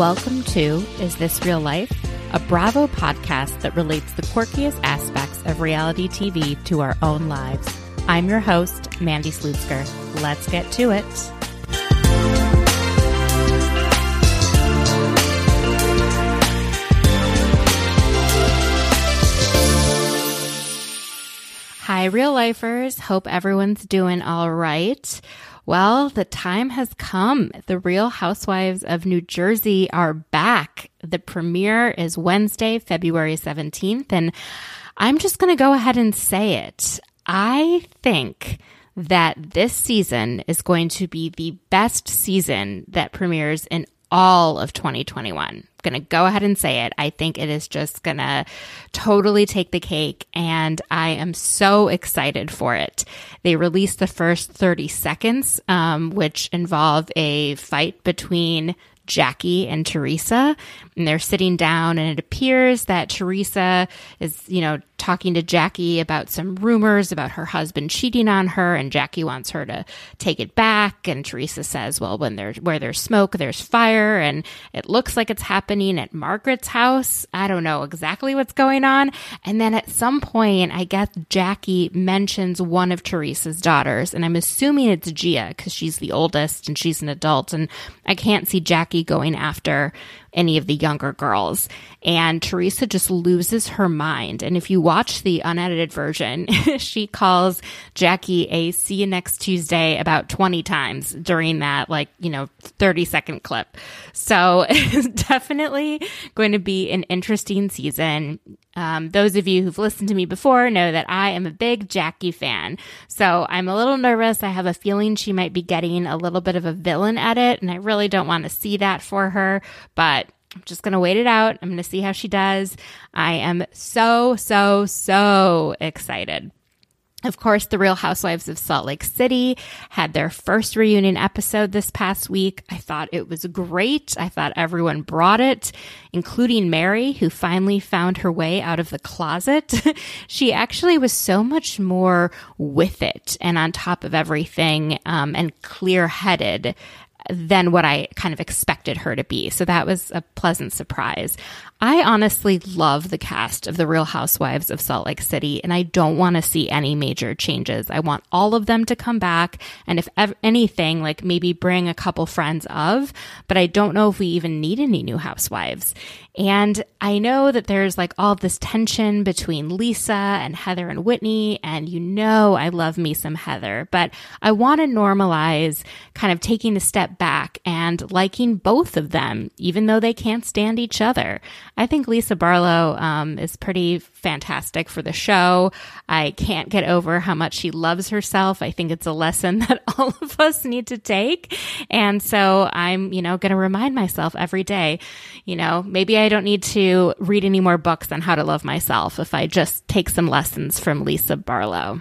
Welcome to Is This Real Life? A Bravo podcast that relates the quirkiest aspects of reality TV to our own lives. I'm your host, Mandy Slutsker. Let's get to it. Hi, real lifers. Hope everyone's doing all right. Well, the time has come. The Real Housewives of New Jersey are back. The premiere is Wednesday, February 17th. And I'm just going to go ahead and say it. I think that this season is going to be the best season that premieres in all of 2021 going to go ahead and say it. I think it is just going to totally take the cake, and I am so excited for it. They released the first 30 seconds, um, which involve a fight between Jackie and Teresa, and they're sitting down, and it appears that Teresa is, you know, talking to Jackie about some rumors about her husband cheating on her, and Jackie wants her to take it back. And Teresa says, "Well, when there's where there's smoke, there's fire," and it looks like it's happening at Margaret's house. I don't know exactly what's going on. And then at some point, I guess Jackie mentions one of Teresa's daughters, and I'm assuming it's Gia because she's the oldest and she's an adult, and I can't see Jackie going after any of the younger girls. And Teresa just loses her mind. And if you watch the unedited version, she calls Jackie a see you next Tuesday about 20 times during that, like, you know, 30 second clip. So it's definitely going to be an interesting season. Um, those of you who've listened to me before know that I am a big Jackie fan. So I'm a little nervous. I have a feeling she might be getting a little bit of a villain edit, and I really don't want to see that for her. But I'm just going to wait it out. I'm going to see how she does. I am so, so, so excited. Of course, the Real Housewives of Salt Lake City had their first reunion episode this past week. I thought it was great. I thought everyone brought it, including Mary, who finally found her way out of the closet. she actually was so much more with it and on top of everything um, and clear headed than what I kind of expected her to be. So that was a pleasant surprise. I honestly love the cast of The Real Housewives of Salt Lake City, and I don't want to see any major changes. I want all of them to come back, and if ever, anything, like maybe bring a couple friends of, but I don't know if we even need any new housewives. And I know that there's like all this tension between Lisa and Heather and Whitney, and you know I love me some Heather, but I want to normalize kind of taking a step back and liking both of them, even though they can't stand each other. I think Lisa Barlow um, is pretty fantastic for the show. I can't get over how much she loves herself. I think it's a lesson that all of us need to take. And so I'm, you know, going to remind myself every day, you know, maybe I don't need to read any more books on how to love myself if I just take some lessons from Lisa Barlow.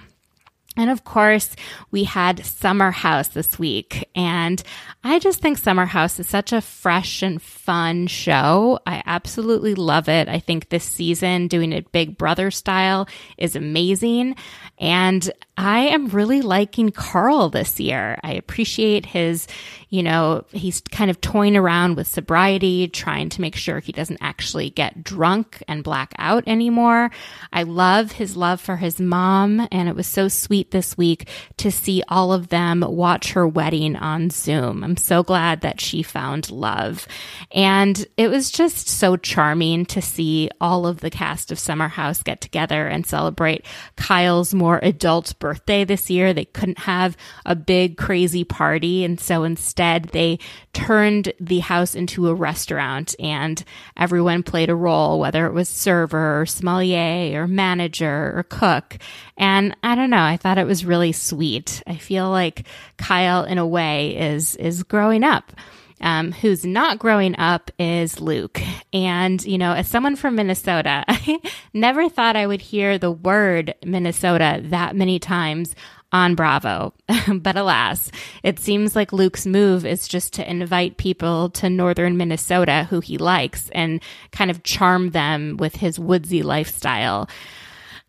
And of course, we had Summer House this week. And I just think Summer House is such a fresh and fun show. I absolutely love it. I think this season, doing it Big Brother style, is amazing. And I am really liking Carl this year. I appreciate his, you know, he's kind of toying around with sobriety, trying to make sure he doesn't actually get drunk and black out anymore. I love his love for his mom, and it was so sweet this week to see all of them watch her wedding on Zoom. I'm so glad that she found love. And it was just so charming to see all of the cast of Summer House get together and celebrate Kyle's more adult birthday birthday this year. They couldn't have a big crazy party. And so instead they turned the house into a restaurant and everyone played a role, whether it was server or sommelier or manager or cook. And I don't know. I thought it was really sweet. I feel like Kyle in a way is, is growing up. Um, who's not growing up is Luke. And, you know, as someone from Minnesota, I never thought I would hear the word Minnesota that many times on Bravo. but alas, it seems like Luke's move is just to invite people to northern Minnesota who he likes and kind of charm them with his woodsy lifestyle.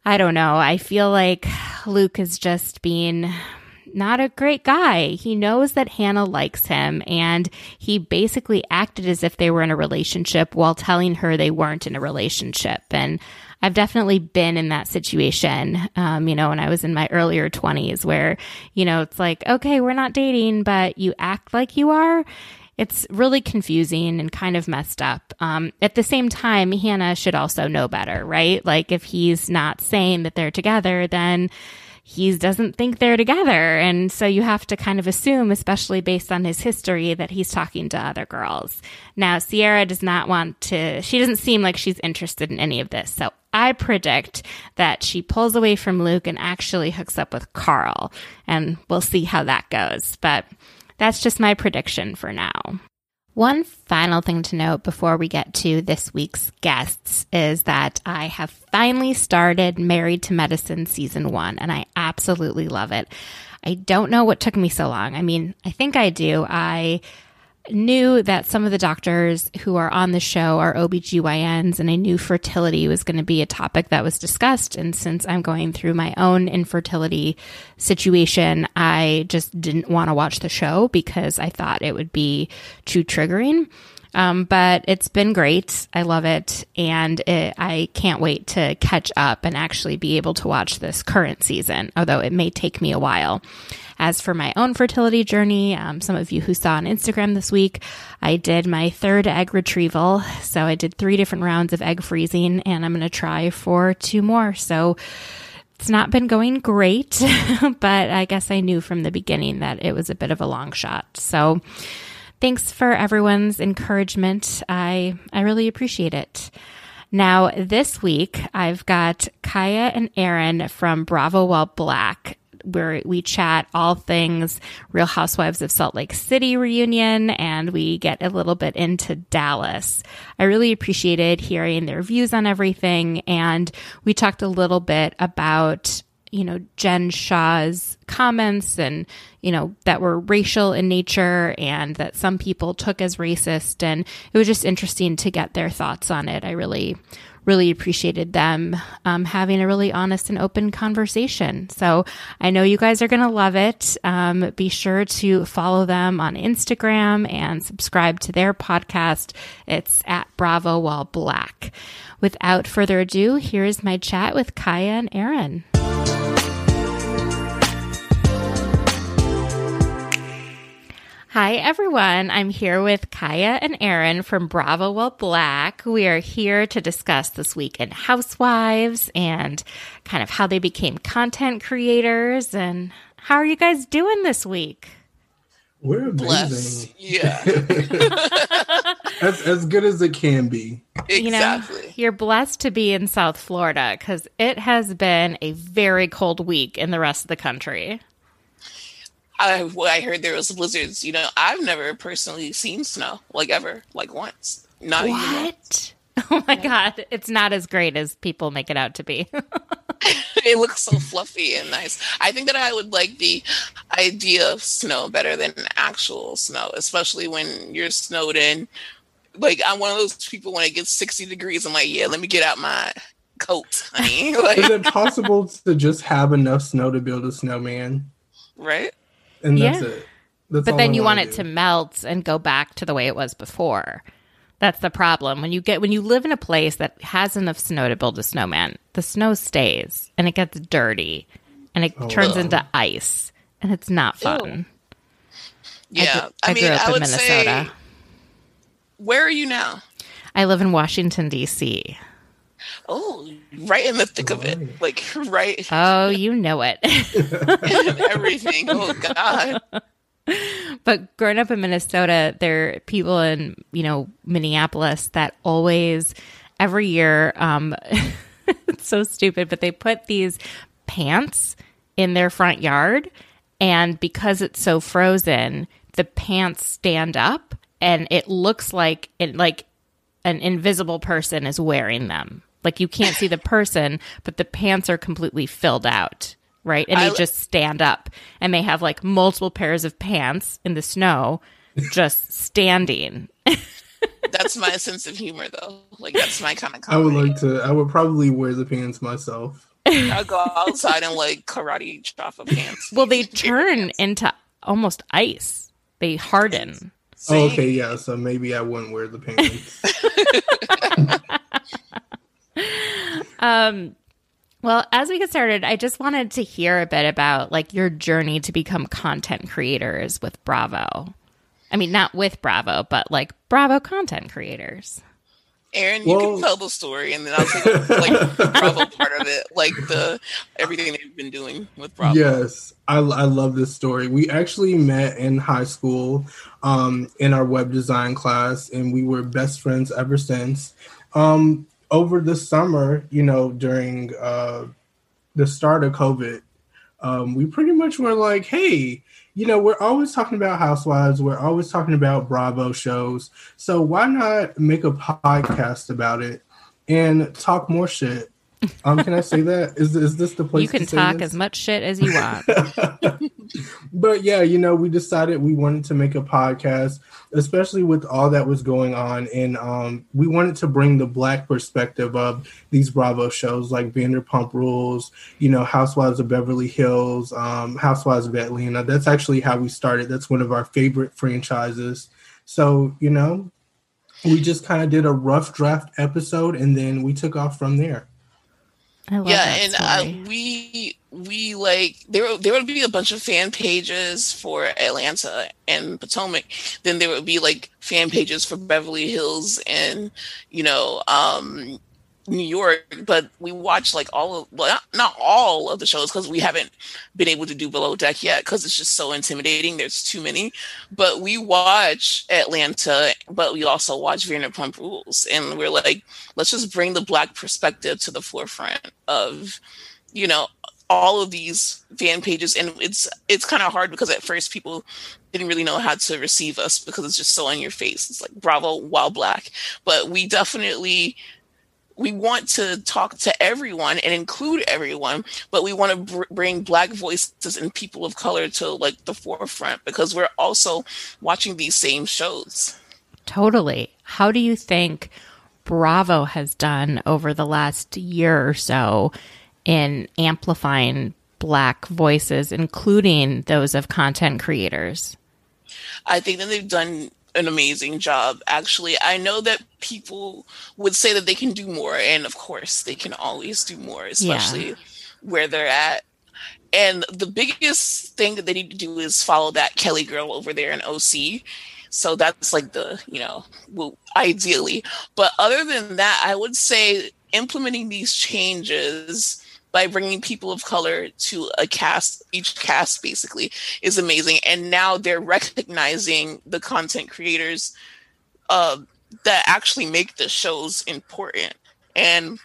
I don't know. I feel like Luke is just being not a great guy. He knows that Hannah likes him and he basically acted as if they were in a relationship while telling her they weren't in a relationship. And I've definitely been in that situation, um, you know, when I was in my earlier 20s where, you know, it's like, okay, we're not dating, but you act like you are. It's really confusing and kind of messed up. Um, at the same time, Hannah should also know better, right? Like if he's not saying that they're together, then he doesn't think they're together. And so you have to kind of assume, especially based on his history, that he's talking to other girls. Now, Sierra does not want to, she doesn't seem like she's interested in any of this. So I predict that she pulls away from Luke and actually hooks up with Carl. And we'll see how that goes. But that's just my prediction for now. One final thing to note before we get to this week's guests is that I have finally started Married to Medicine season one, and I absolutely love it. I don't know what took me so long. I mean, I think I do. I knew that some of the doctors who are on the show are OBGYNs, and I knew fertility was going to be a topic that was discussed. And since I'm going through my own infertility situation, I just didn't want to watch the show because I thought it would be too triggering. Um, but it's been great. I love it. And it, I can't wait to catch up and actually be able to watch this current season, although it may take me a while. As for my own fertility journey, um, some of you who saw on Instagram this week, I did my third egg retrieval. So I did three different rounds of egg freezing, and I'm going to try for two more. So it's not been going great, but I guess I knew from the beginning that it was a bit of a long shot. So thanks for everyone's encouragement. I, I really appreciate it. Now, this week, I've got Kaya and Aaron from Bravo While Black where we chat all things Real Housewives of Salt Lake City reunion and we get a little bit into Dallas. I really appreciated hearing their views on everything and we talked a little bit about you know, Jen Shah's comments and, you know, that were racial in nature and that some people took as racist. And it was just interesting to get their thoughts on it. I really, really appreciated them um, having a really honest and open conversation. So I know you guys are going to love it. Um, be sure to follow them on Instagram and subscribe to their podcast. It's at Bravo While Black. Without further ado, here's my chat with Kaya and Aaron. Hi, everyone. I'm here with Kaya and Aaron from Bravo While Black. We are here to discuss this week in Housewives and kind of how they became content creators. And how are you guys doing this week? We're amazing. Yeah. as, as good as it can be. Exactly. You know, you're blessed to be in South Florida because it has been a very cold week in the rest of the country. I I heard there was blizzards. You know, I've never personally seen snow like ever, like once. Not what? Oh my god, it's not as great as people make it out to be. it looks so fluffy and nice. I think that I would like the idea of snow better than actual snow, especially when you're snowed in. Like I'm one of those people when it gets 60 degrees, I'm like, yeah, let me get out my coat, honey. Like, Is it possible to just have enough snow to build a snowman? right? And that's Yeah. it. That's But then I you want it do. to melt and go back to the way it was before. That's the problem. When you get when you live in a place that has enough snow to build a snowman, the snow stays and it gets dirty and it oh, turns wow. into ice and it's not fun. Yeah. I, I, grew mean, up I in would Minnesota. say, where are you now? I live in Washington D.C. Oh, right in the thick of it. Like, right Oh, you know it. everything. Oh, God. but growing up in Minnesota, there are people in you know Minneapolis that always every year. Um, it's so stupid, but they put these pants in their front yard, and because it's so frozen, the pants stand up, and it looks like it like an invisible person is wearing them. Like you can't see the person, but the pants are completely filled out, right? And they I- just stand up and they have like multiple pairs of pants in the snow just standing. That's my sense of humor, though. Like, that's my kind of I would like to. I would probably wear the pants myself. I'll go outside and, like, karate chop a pants. Well, they turn into almost ice. They harden. Oh, okay, yeah. So maybe I wouldn't wear the pants. Um, well, as we get started, I just wanted to hear a bit about like your journey to become content creators with Bravo. I mean, not with Bravo, but like Bravo content creators. Aaron, you Well- can tell the story, and then I'll take like the Bravo part of it, like the everything they've been doing with Bravo. Yes, I, I love this story. We actually met in high school um, in our web design class, and we were best friends ever since. Um, over the summer, you know, during uh, the start of COVID, um, we pretty much were like, hey, you know, we're always talking about housewives, we're always talking about Bravo shows. So why not make a podcast about it and talk more shit? Um, can I say that? Is is this the place you can talk this? as much shit as you want. but yeah, you know, we decided we wanted to make a podcast, especially with all that was going on, and um, we wanted to bring the black perspective of these Bravo shows like Vanderpump Rules, you know, Housewives of Beverly Hills, um, Housewives of Atlanta. That's actually how we started. That's one of our favorite franchises. So you know, we just kind of did a rough draft episode, and then we took off from there. I love yeah, and uh, we we like there there would be a bunch of fan pages for Atlanta and Potomac. Then there would be like fan pages for Beverly Hills and you know um New York. But we watch like all of well not, not all of the shows because we haven't been able to do Below Deck yet because it's just so intimidating. There's too many. But we watch Atlanta, but we also watch Vanderpump Rules, and we're like, let's just bring the black perspective to the forefront of you know all of these fan pages and it's it's kind of hard because at first people didn't really know how to receive us because it's just so in your face it's like bravo while black but we definitely we want to talk to everyone and include everyone but we want to br- bring black voices and people of color to like the forefront because we're also watching these same shows Totally. How do you think Bravo has done over the last year or so in amplifying Black voices, including those of content creators? I think that they've done an amazing job. Actually, I know that people would say that they can do more, and of course, they can always do more, especially where they're at. And the biggest thing that they need to do is follow that Kelly girl over there in OC. So that's like the, you know, well, ideally. But other than that, I would say implementing these changes by bringing people of color to a cast, each cast basically, is amazing. And now they're recognizing the content creators uh, that actually make the shows important. And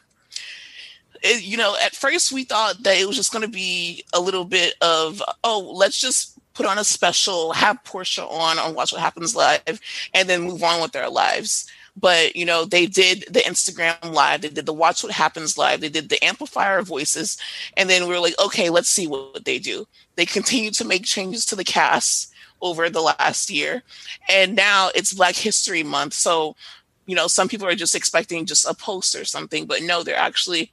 it, you know, at first we thought that it was just going to be a little bit of, oh, let's just put on a special, have Portia on on Watch What Happens Live, and then move on with their lives. But you know, they did the Instagram live, they did the Watch What Happens live, they did the amplifier voices, and then we were like, okay, let's see what they do. They continue to make changes to the cast over the last year, and now it's Black History Month, so you know, some people are just expecting just a post or something, but no, they're actually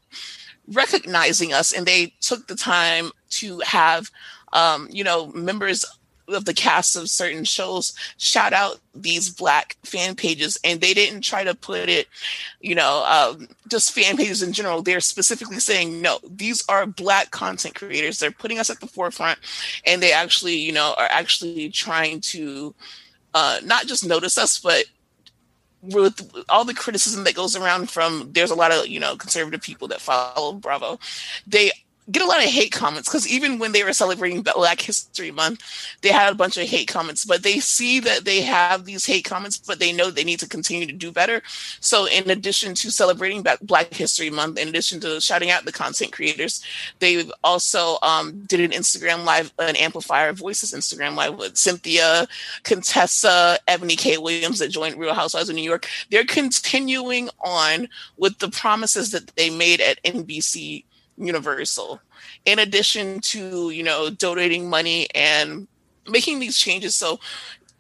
recognizing us and they took the time to have um, you know, members of the cast of certain shows shout out these black fan pages and they didn't try to put it you know um, just fan pages in general. They're specifically saying no these are black content creators. They're putting us at the forefront and they actually you know are actually trying to uh, not just notice us but with all the criticism that goes around from there's a lot of you know conservative people that follow bravo. They get a lot of hate comments because even when they were celebrating Black History Month, they had a bunch of hate comments. But they see that they have these hate comments, but they know they need to continue to do better. So, in addition to celebrating Black History Month, in addition to shouting out the content creators, they also um, did an Instagram live, an Amplifier Voices Instagram live with Cynthia, Contessa, Ebony K. Williams that joined Real Housewives of New York. They're continuing on with the promises that they made at NBC universal. In addition to you know donating money and making these changes. So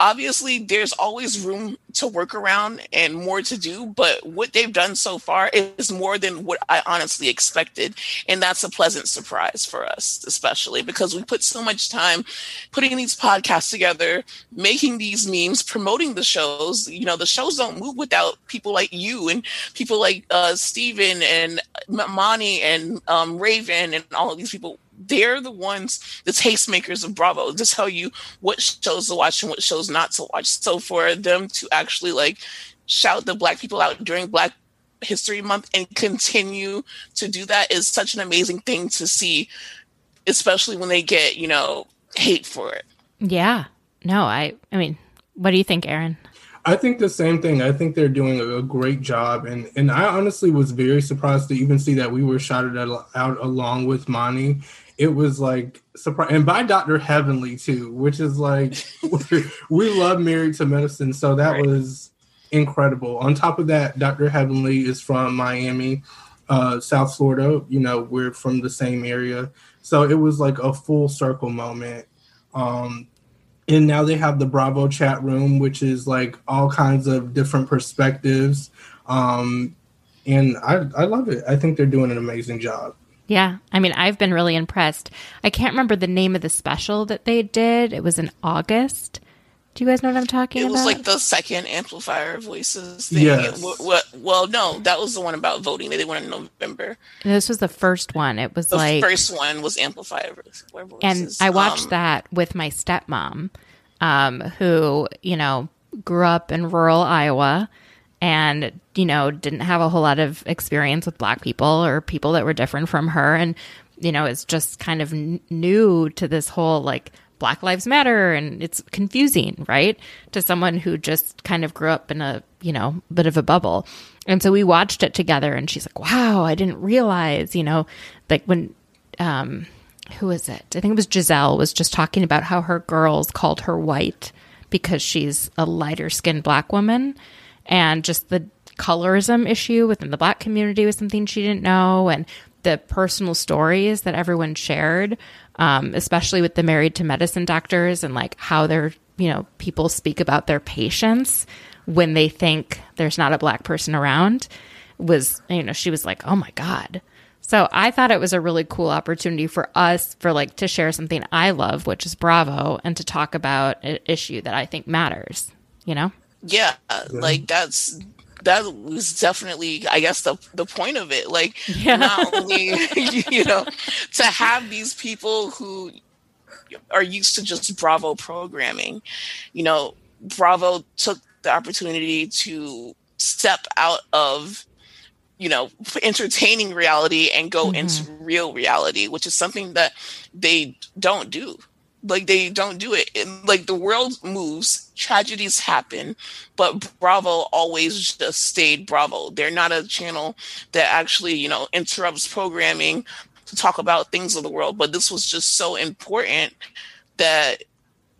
obviously there's always room to work around and more to do but what they've done so far is more than what i honestly expected and that's a pleasant surprise for us especially because we put so much time putting these podcasts together making these memes promoting the shows. You know the shows don't move without people like you and people like uh steven and mani and um, raven and all of these people they're the ones, the tastemakers of Bravo, to tell you what shows to watch and what shows not to watch. So for them to actually like shout the black people out during Black History Month and continue to do that is such an amazing thing to see, especially when they get, you know, hate for it. Yeah. No, I I mean, what do you think, Aaron? I think the same thing. I think they're doing a great job, and and I honestly was very surprised to even see that we were shouted out along with Mani it was like surprise and by Dr. Heavenly too, which is like we love Married to Medicine, so that right. was incredible. On top of that, Dr. Heavenly is from Miami, uh, South Florida. You know, we're from the same area, so it was like a full circle moment. Um, and now they have the Bravo chat room, which is like all kinds of different perspectives. Um, and I, I love it. I think they're doing an amazing job. Yeah. I mean, I've been really impressed. I can't remember the name of the special that they did. It was in August. Do you guys know what I'm talking about? It was like the second amplifier voices thing. Yes. What, well, no, that was the one about voting. They did one in November. This was the first one. It was the like first one was amplifier voices. And I watched um, that with my stepmom, um, who you know grew up in rural Iowa and you know didn't have a whole lot of experience with black people or people that were different from her. And you know is just kind of n- new to this whole like black lives matter and it's confusing right? To someone who just kind of grew up in a you know bit of a bubble. And so we watched it together and she's like wow i didn't realize you know like when um who is it? I think it was gizelle was just talking about how her girls called her white because she's a lighter skinned black woman. And just the colorism issue within the black community was something she didn't know and the personal stories that everyone shared um, especially with the married to medicine doctors and like how their you know people speak about their patients when they think there's not a black person around was you know she was like oh my god. So i thought it was a really cool opportunity for us for like to share something i love which is bravo and to talk about an issue that i think matters you know? Yeah, like that's that was definitely i guess the the point of it like yeah. not only you know to have these people who are used to just bravo programming you know bravo took the opportunity to step out of you know entertaining reality and go mm-hmm. into real reality which is something that they don't do like they don't do it and, like the world moves tragedies happen but bravo always just stayed bravo they're not a channel that actually you know interrupts programming to talk about things of the world but this was just so important that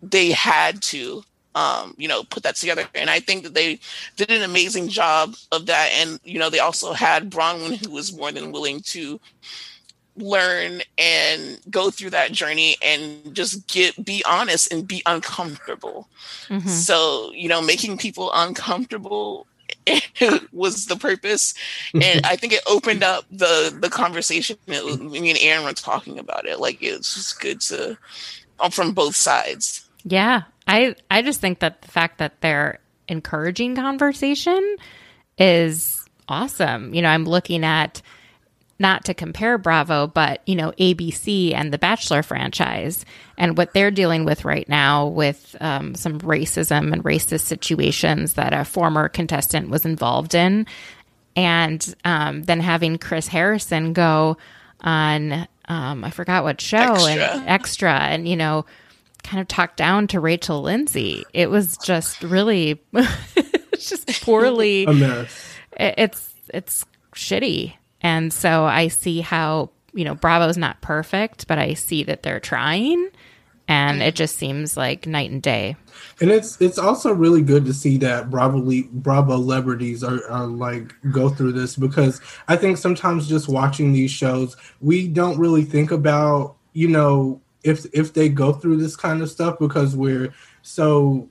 they had to um, you know, put that together. And I think that they did an amazing job of that. And, you know, they also had Braunwyn, who was more than willing to learn and go through that journey and just get be honest and be uncomfortable mm-hmm. so you know making people uncomfortable was the purpose, and I think it opened up the the conversation. Me and Aaron were talking about it. Like it's just good to um, from both sides. Yeah, I I just think that the fact that they're encouraging conversation is awesome. You know, I'm looking at not to compare Bravo, but you know ABC and the Bachelor franchise and what they're dealing with right now with um, some racism and racist situations that a former contestant was involved in, and um, then having Chris Harrison go on um, I forgot what show extra. and extra and you know kind of talk down to Rachel Lindsay. It was just really just poorly. A mess. It's it's shitty. And so I see how, you know, Bravo's not perfect, but I see that they're trying and it just seems like night and day. And it's it's also really good to see that Bravo Bravo celebrities are, are like go through this because I think sometimes just watching these shows, we don't really think about, you know, if if they go through this kind of stuff because we're so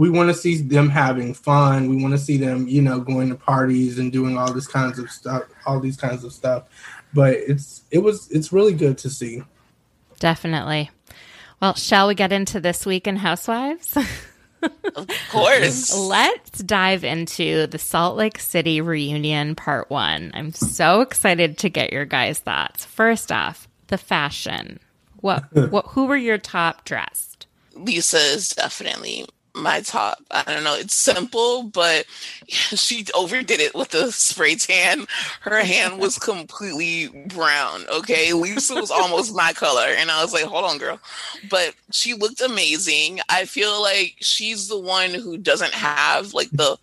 we want to see them having fun. We want to see them, you know, going to parties and doing all this kinds of stuff, all these kinds of stuff. But it's it was it's really good to see. Definitely. Well, shall we get into this week in Housewives? of course. Let's dive into the Salt Lake City reunion part 1. I'm so excited to get your guys' thoughts. First off, the fashion. What what who were your top dressed? Lisa is definitely my top. I don't know. It's simple, but she overdid it with the spray tan. Her hand was completely brown. Okay. Lisa was almost my color. And I was like, hold on, girl. But she looked amazing. I feel like she's the one who doesn't have like the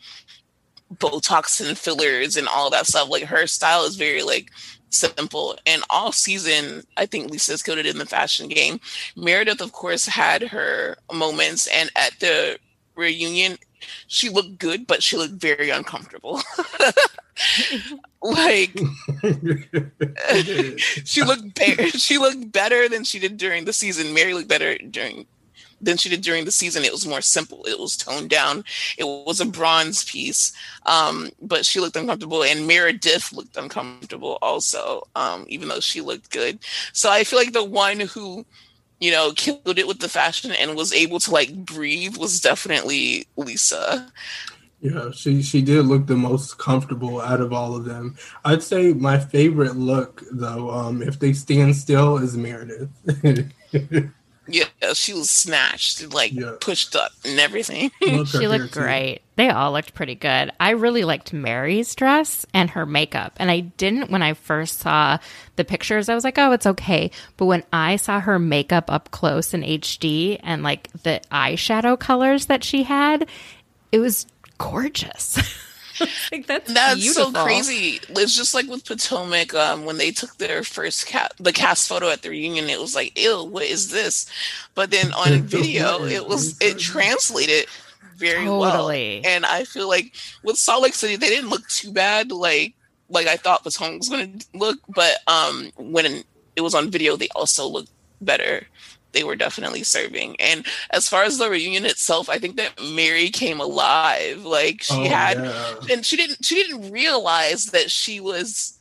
Botox and fillers and all that stuff. Like her style is very like simple. And all season, I think Lisa's killed it in the fashion game. Meredith, of course, had her moments, and at the reunion, she looked good, but she looked very uncomfortable. like she looked be- she looked better than she did during the season. Mary looked better during than she did during the season. It was more simple. It was toned down. It was a bronze piece, um, but she looked uncomfortable, and Meredith looked uncomfortable also, um, even though she looked good. So I feel like the one who, you know, killed it with the fashion and was able to like breathe was definitely Lisa. Yeah, she she did look the most comfortable out of all of them. I'd say my favorite look though, um, if they stand still, is Meredith. Yeah, she was snatched and like yeah. pushed up and everything. she looked great. They all looked pretty good. I really liked Mary's dress and her makeup. And I didn't when I first saw the pictures, I was like, oh, it's okay. But when I saw her makeup up close in HD and like the eyeshadow colors that she had, it was gorgeous. like that's that's beautiful. so crazy. It's just like with Potomac um, when they took their first cat the cast photo at the reunion. It was like, ew, what is this? But then on video, it was it translated very totally. well. And I feel like with Salt Lake City, they didn't look too bad. Like like I thought Potomac was going to look, but um, when it was on video, they also looked better they were definitely serving. And as far as the reunion itself, I think that Mary came alive. Like she oh, had, yeah. and she didn't she didn't realize that she was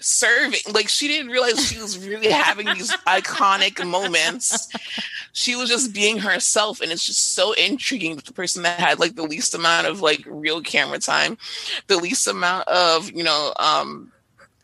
serving. Like she didn't realize she was really having these iconic moments. She was just being herself, and it's just so intriguing. That the person that had like the least amount of like real camera time, the least amount of you know um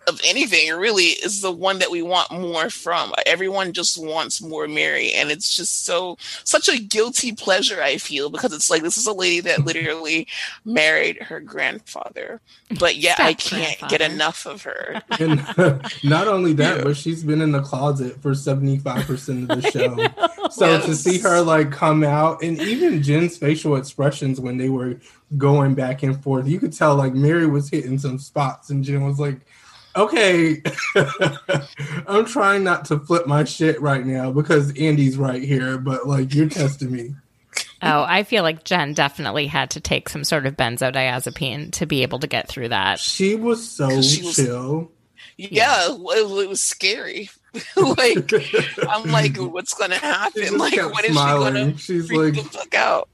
of anything really is the one that we want more from. Everyone just wants more Mary, and it's just so such a guilty pleasure. I feel because it's like this is a lady that literally married her grandfather, but yet I can't get enough of her. And not only that, yeah. but she's been in the closet for seventy five percent of the show. So yes. to see her like come out, and even Jen's facial expressions when they were going back and forth, you could tell like Mary was hitting some spots, and Jen was like okay, I'm trying not to flip my shit right now because Andy's right here, but like you're testing me. Oh, I feel like Jen definitely had to take some sort of benzodiazepine to be able to get through that. She was so she was, chill. Yeah, it, it was scary. like I'm like, what's gonna happen? Like, when is smiling. she gonna She's freak like, the fuck out?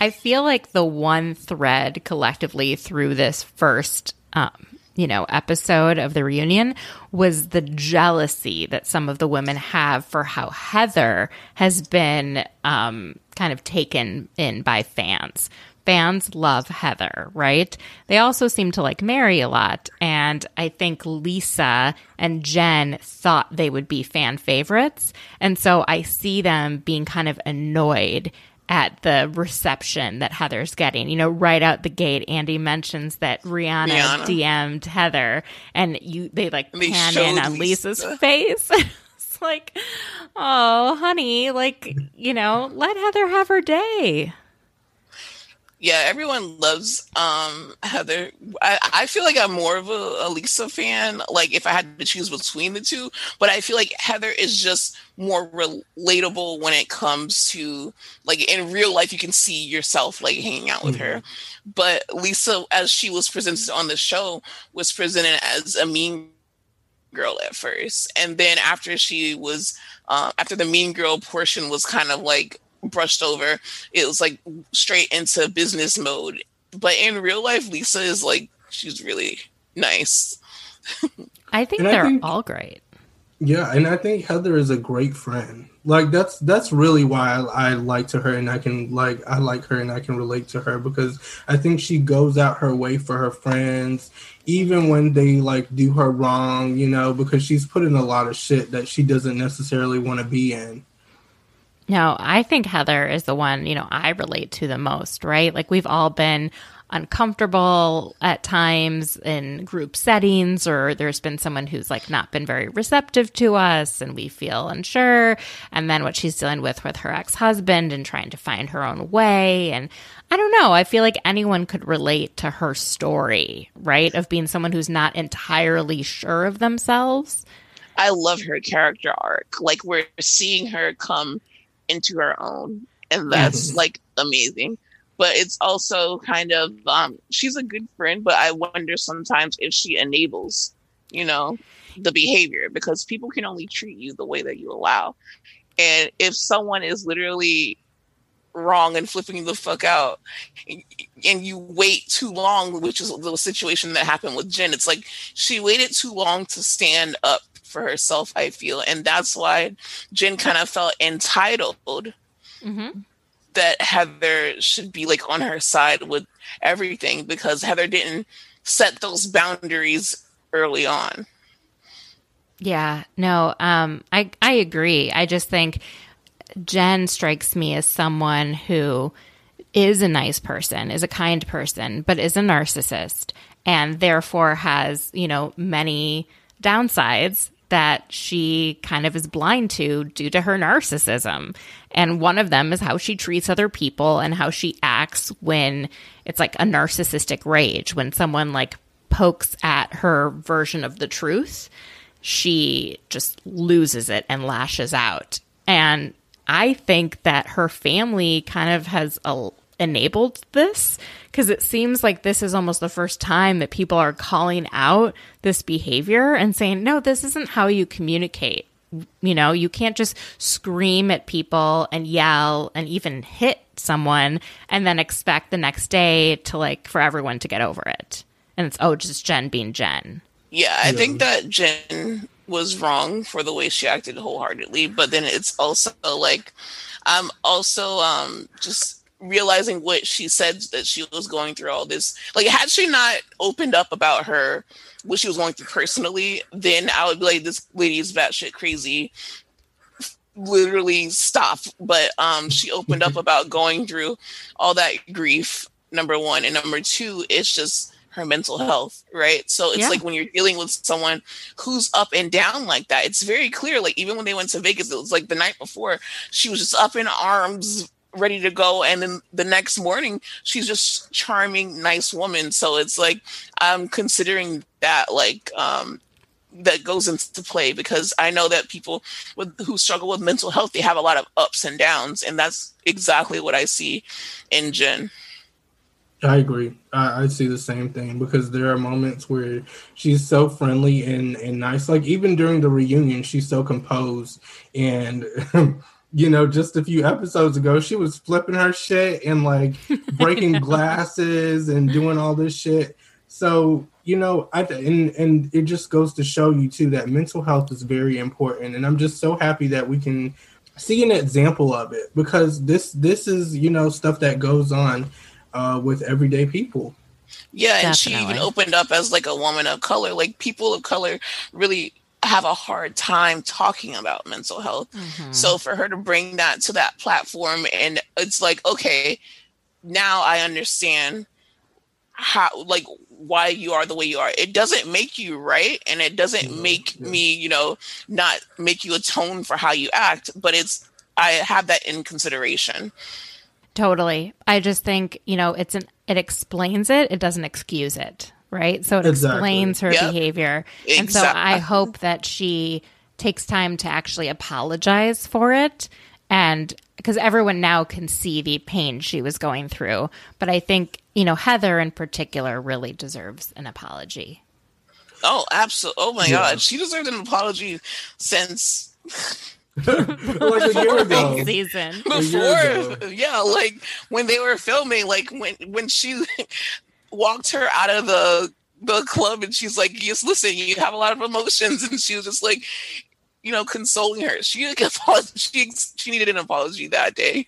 I feel like the one thread collectively through this first um, you know, episode of the reunion was the jealousy that some of the women have for how Heather has been um, kind of taken in by fans. Fans love Heather, right? They also seem to like Mary a lot. And I think Lisa and Jen thought they would be fan favorites. And so I see them being kind of annoyed at the reception that Heather's getting. You know, right out the gate, Andy mentions that Rihanna, Rihanna. DM'd Heather, and you they like they pan in on Lisa. Lisa's face. it's like, oh, honey, like you know, let Heather have her day yeah, everyone loves um, Heather. I, I, feel like I'm more of a, a, Lisa fan. Like if I had to choose between the two, but I feel like Heather is just more relatable when it comes to like in real life. You can see yourself like hanging out with mm-hmm. her, but Lisa, as she was presented on the show, was presented as a mean girl at first, and then after she was uh, after the mean girl portion was kind of like brushed over. It was like straight into business mode. But in real life, Lisa is like she's really nice. I think and they're I think, all great. Yeah, and I think Heather is a great friend. Like that's that's really why I, I like to her and I can like I like her and I can relate to her because I think she goes out her way for her friends even when they like do her wrong, you know, because she's put in a lot of shit that she doesn't necessarily want to be in. No, I think Heather is the one, you know, I relate to the most, right? Like we've all been uncomfortable at times in group settings or there's been someone who's like not been very receptive to us and we feel unsure. And then what she's dealing with with her ex-husband and trying to find her own way. And I don't know I feel like anyone could relate to her story right? Of being someone who's not entirely sure of themselves. I love her character arc like we're seeing her come into her own and that's yes. like amazing but it's also kind of um she's a good friend but i wonder sometimes if she enables you know the behavior because people can only treat you the way that you allow and if someone is literally wrong and flipping the fuck out and you wait too long which is the situation that happened with jen it's like she waited too long to stand up for herself, I feel. And that's why Jen kind of felt entitled mm-hmm. that Heather should be like on her side with everything because Heather didn't set those boundaries early on. Yeah, no, um, I I agree. I just think Jen strikes me as someone who is a nice person, is a kind person, but is a narcissist, and therefore has you know many downsides that she kind of is blind to due to her narcissism. And one of them is how she treats other people and how she acts when it's like a narcissistic rage, when someone like pokes at her version of the truth, she just loses it and lashes out. And I think that her family kind of has a, enabled this because it seems like this is almost the first time that people are calling out this behavior and saying, no, this isn't how you communicate. You know, you can't just scream at people and yell and even hit someone and then expect the next day to like for everyone to get over it. And it's, oh, just Jen being Jen. Yeah, I yeah. think that Jen was wrong for the way she acted wholeheartedly, but then it's also like, I'm also um, just realizing what she said that she was going through all this like had she not opened up about her what she was going through personally then i would be like this lady is batshit crazy. Literally stop. But um she opened up about going through all that grief number one. And number two it's just her mental health right? So it's yeah. like when you're dealing with someone who's up and down like that it's very clear. Like even when they went to vegas it was like the night before she was just up in arms ready to go and then the next morning she's just charming nice woman so it's like i'm considering that like um that goes into play because i know that people with who struggle with mental health they have a lot of ups and downs and that's exactly what i see in jen I agree. I, I, see the same thing because there are moments where she's so friendly and, and nice. Like even during the reunion, she's so composed and you know, just a few episodes ago, she was flipping her shit and like breaking glasses and doing all this shit. So, you know, I and and it just goes to show you too that mental health is very important. And I'm just so happy that we can see an example of it because this this is, you know, stuff that goes on uh, with everyday people. Yeah, and Definitely. she even opened up as like a woman of color. Like people of color really have a hard time talking about mental health. Mm-hmm. So for her to bring that to that platform and it's like, okay, now I understand how like why you are the way you are. It doesn't make you right and it doesn't mm-hmm. make yeah. me, you know, not make you atone for how you act, but it's I have that in consideration. Totally. I just think, you know, it's an it explains it, it doesn't excuse it right? So it exactly. explains her yep. behavior. Exactly. And so I hope that she takes time to actually apologize for it and because everyone now can see the pain she was going through. But I think, you know, Heather in particular really deserves an apology. Oh, absolutely. Oh my yeah. God. She deserved an apology since like a year ago. Season. Before, yeah, like when they were filming, like when when she walked her out of the the club and she's like, Yes, listen, you have a lot of emotions. And she was just like, you know, consoling her. She she she needed an apology that day.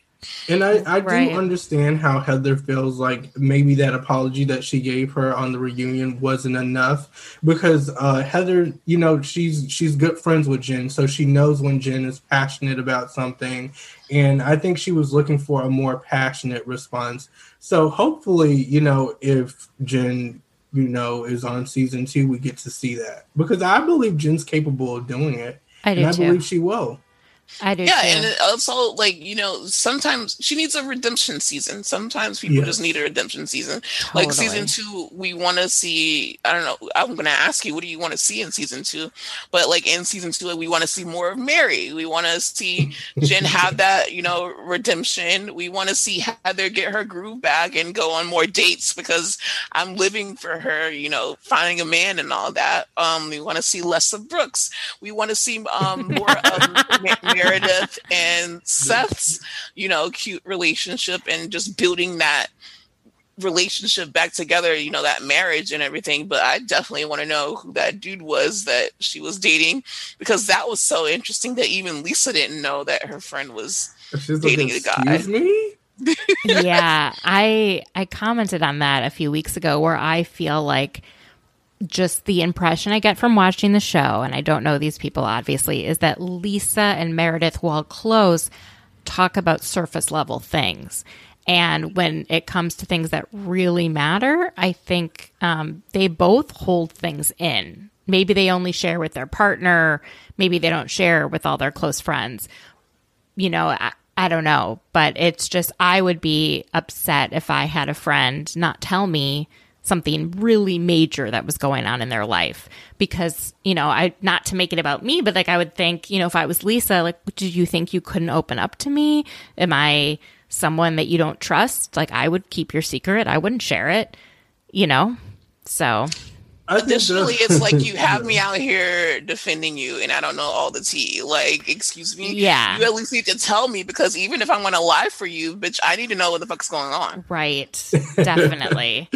And I, I right. do understand how Heather feels like maybe that apology that she gave her on the reunion wasn't enough because uh, Heather, you know, she's she's good friends with Jen, so she knows when Jen is passionate about something, and I think she was looking for a more passionate response. So hopefully, you know, if Jen, you know, is on season two, we get to see that because I believe Jen's capable of doing it. I do and I too. believe she will. I do. Yeah, too. and also like you know, sometimes she needs a redemption season. Sometimes people yes. just need a redemption season. Totally. Like season two, we want to see. I don't know. I'm going to ask you, what do you want to see in season two? But like in season two, we want to see more of Mary. We want to see Jen have that you know redemption. We want to see Heather get her groove back and go on more dates because I'm living for her. You know, finding a man and all that. Um, we want to see less of Brooks. We want to see um more of. Meredith and Seth's, you know, cute relationship and just building that relationship back together, you know, that marriage and everything. But I definitely want to know who that dude was that she was dating because that was so interesting that even Lisa didn't know that her friend was She's dating like, a guy. Me? yeah, I I commented on that a few weeks ago where I feel like just the impression I get from watching the show, and I don't know these people obviously, is that Lisa and Meredith, while close, talk about surface level things. And when it comes to things that really matter, I think um, they both hold things in. Maybe they only share with their partner. Maybe they don't share with all their close friends. You know, I, I don't know. But it's just, I would be upset if I had a friend not tell me something really major that was going on in their life. Because you know i not to make it about me but like i would think you know if i was lisa like do you think you couldn't open up to me? Am i someone that you don't trust? Like i would keep your secret. I wouldn't share it you know? So Additionally, it's like you have me out here defending you, and I don't know all the tea. Like, excuse me, yeah, you at least need to tell me because even if I want to lie for you, bitch, I need to know what the fuck's going on. Right, definitely.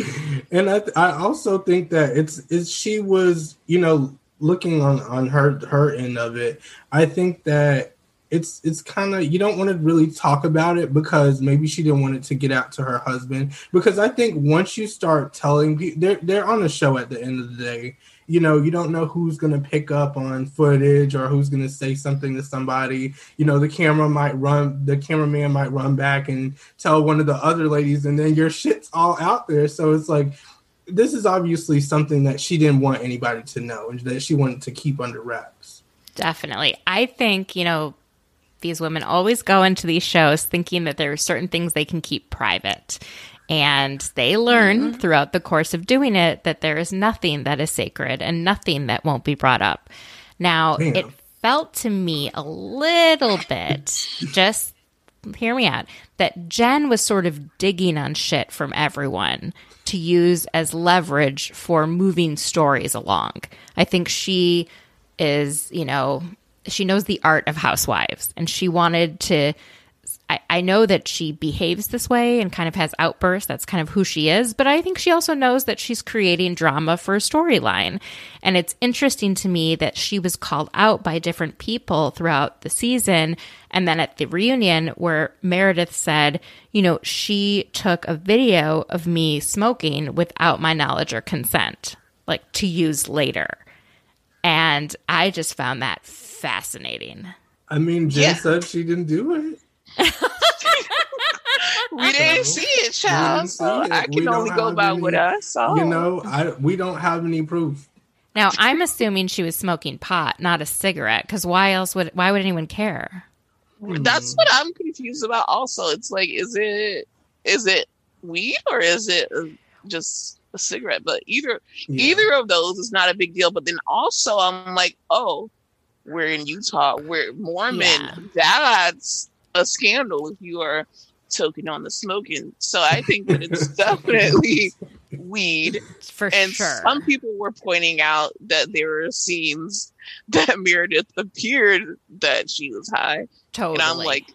and I, I also think that it's, it's she was, you know, looking on on her her end of it. I think that it's it's kind of you don't want to really talk about it because maybe she didn't want it to get out to her husband. Because I think once you start telling they're they're on a show at the end of the day. You know you don't know who's going to pick up on footage or who's going to say something to somebody. You know the camera might run the cameraman might run back and tell one of the other ladies and then your shit's all out there. So it's like this is obviously something that she didn't want anybody to know and that she wanted to keep under wraps. Definitely. I think, you know, these women always go into these shows thinking that there are certain things they can keep private. And they learn mm-hmm. throughout the course of doing it that there is nothing that is sacred and nothing that won't be brought up. Now, it felt to me a little bit, just hear me out, that Jen was sort of digging on shit from everyone to use as leverage for moving stories along. I think she is, you know, she knows the art of housewives and she wanted to I, I know that she behaves this way and kind of has outbursts. That's kind of who she is. But I think she also knows that she's creating drama for a storyline. And it's interesting to me that she was called out by different people throughout the season. And then at the reunion, where Meredith said, you know, she took a video of me smoking without my knowledge or consent, like to use later. And I just found that fascinating. I mean, Jen yeah. said she didn't do it. we didn't see it, child. So it. I can only go by any, what I saw. You know, I we don't have any proof. Now I'm assuming she was smoking pot, not a cigarette, because why else would why would anyone care? Hmm. That's what I'm confused about. Also, it's like, is it is it weed or is it uh, just a cigarette? But either yeah. either of those is not a big deal. But then also, I'm like, oh, we're in Utah, we're Mormon. Yeah. That's a scandal if you are token on the smoking. So I think that it's definitely weed. For and sure. Some people were pointing out that there were scenes that Meredith appeared that she was high. Totally. And I'm like,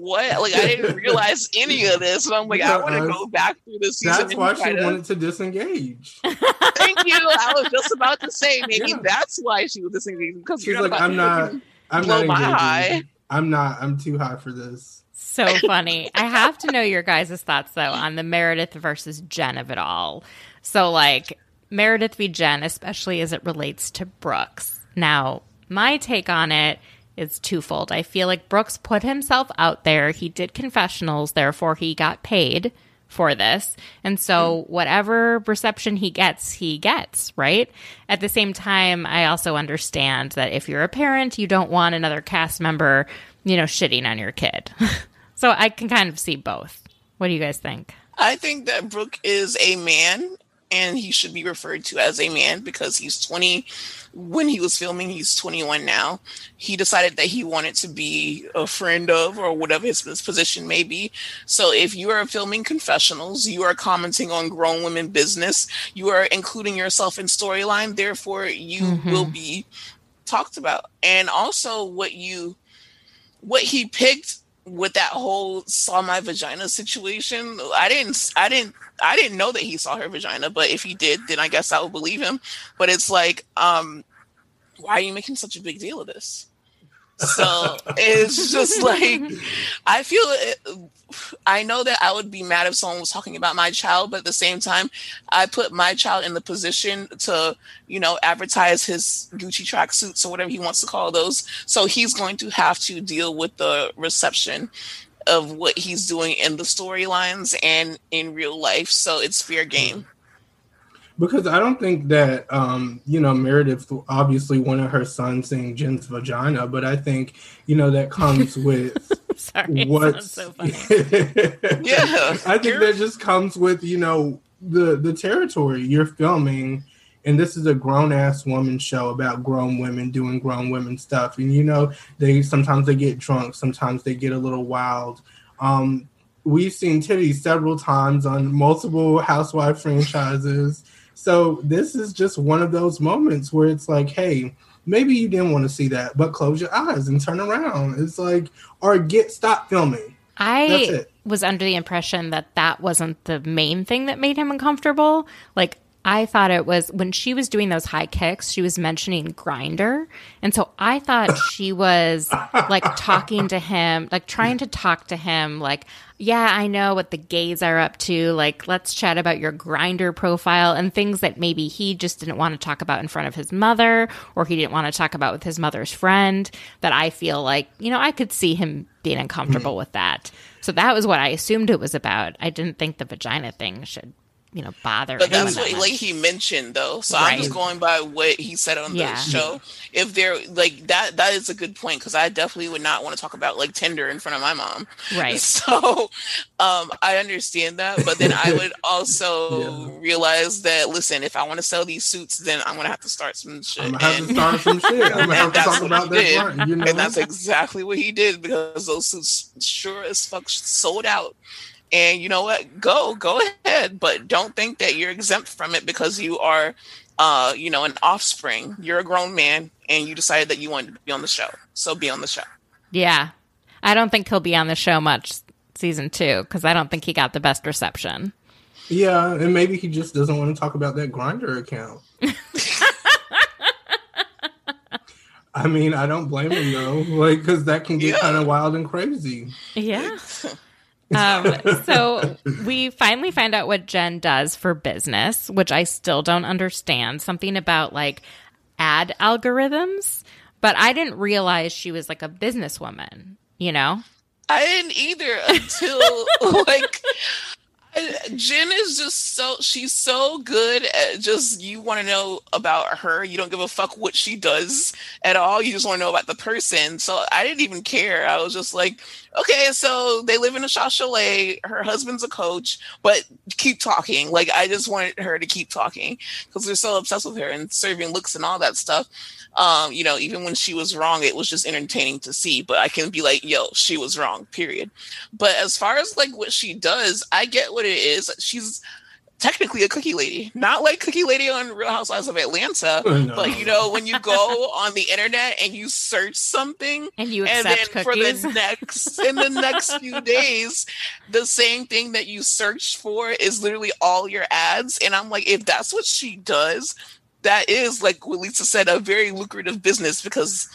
what? Like I didn't realize any of this. And I'm like, I want to go back through the season. That's why she wanted to disengage. Thank you. I was just about to say maybe yeah. that's why she was disengaging because she's like, I'm not. I'm not my high. I'm not. I'm too high for this. So funny. I have to know your guys' thoughts though on the Meredith versus Jen of it all. So like Meredith v. Jen, especially as it relates to Brooks. Now, my take on it is twofold. I feel like Brooks put himself out there. He did confessionals, therefore he got paid for this. And so whatever reception he gets, he gets, right? At the same time, I also understand that if you're a parent, you don't want another cast member, you know, shitting on your kid. so I can kind of see both. What do you guys think? I think that Brooke is a man and he should be referred to as a man because he's 20 when he was filming he's 21 now. He decided that he wanted to be a friend of or whatever his, his position may be. So if you are filming confessionals you are commenting on grown women business you are including yourself in storyline therefore you mm-hmm. will be talked about. And also what you what he picked with that whole saw my vagina situation i didn't i didn't i didn't know that he saw her vagina but if he did then i guess i would believe him. But it's like um why are you making such a big deal of this? So it's just like i feel it, i know that i would be mad if someone was talking about my child but at the same time i put my child in the position to you know advertise his gucci tracksuits or whatever he wants to call those. So he's going to have to deal with the reception of what he's doing in the storylines and in real life so it's fair game because I don't think that um, you know Meredith obviously wanted her son seeing Jen's vagina, but I think you know that comes with Sorry, what's so funny. yeah, I think that just comes with you know the the territory you're filming, and this is a grown ass woman show about grown women doing grown women stuff, and you know they sometimes they get drunk, sometimes they get a little wild. Um, we've seen titties several times on multiple housewife franchises so this is just one of those moments where it's like, hey, maybe you didn't want to see that, but close your eyes and turn around. It's like, or get stop filming. I was under the impression that that wasn't the main thing that made him uncomfortable. Like I thought it was when she was doing those high kicks, she was mentioning Grindr. And so I thought she was like talking to him, like trying to talk to him, like, yeah, I know what the gays are up to. Like, let's chat about your Grindr profile and things that maybe he just didn't want to talk about in front of his mother or he didn't want to talk about with his mother's friend. That I feel like, you know, I could see him being uncomfortable mm-hmm. with that. So that was what I assumed it was about. I didn't think the vagina thing should you know bother. But that's what like he mentioned though. So right. I'm just going by what he said on yeah. the show. If they're like that, that is a good point because I definitely would not want to talk about like Tinder in front of my mom. Right. So um, I understand that, but then I would also yeah. realize that listen, if I want to sell these suits, then I'm gonna have to start some shit. I'm gonna have and, to start some shit. I'm gonna have to talk about that. you know? And that's exactly what he did because those suits sure as fuck sold out and you know what? Go, go ahead, but don't think that you're exempt from it because you are uh, you know, an offspring. You're a grown man and you decided that you wanted to be on the show. So be on the show. Yeah. I don't think he'll be on the show much season two because I don't think he got the best reception. Yeah, and maybe he just doesn't want to talk about that Grindr account. I mean, I don't blame him though, like because that can get yeah. kind of wild and crazy. Yeah. um, so we finally find out what Jen does for business, which I still don't understand. Something about like ad algorithms, but I didn't realize she was like a businesswoman. You know. I didn't either until like Jen is just so she's so good at just you want to know about her. You don't give a fuck what she does at all. You just want to know about the person. So I didn't even care. I was just like, okay, so they live in a Chalet. Her husband's a coach, but keep talking. Like I just wanted her to keep talking because they're so obsessed with her and serving looks and all that stuff um, you know, even when she was wrong, it was just entertaining to see. But I can be like, yo, she was wrong, period. But as far as like what she does, I get what it is. She's technically a cookie lady, not like cookie lady on Real Housewives of Atlanta, no. but you know when you go on the internet and you search something, and you and then cookies. for the next in the next few days, the same thing that you search for is literally all your ads, and I'm like, if that's what she does, that is like what Lisa said, a very lucrative business because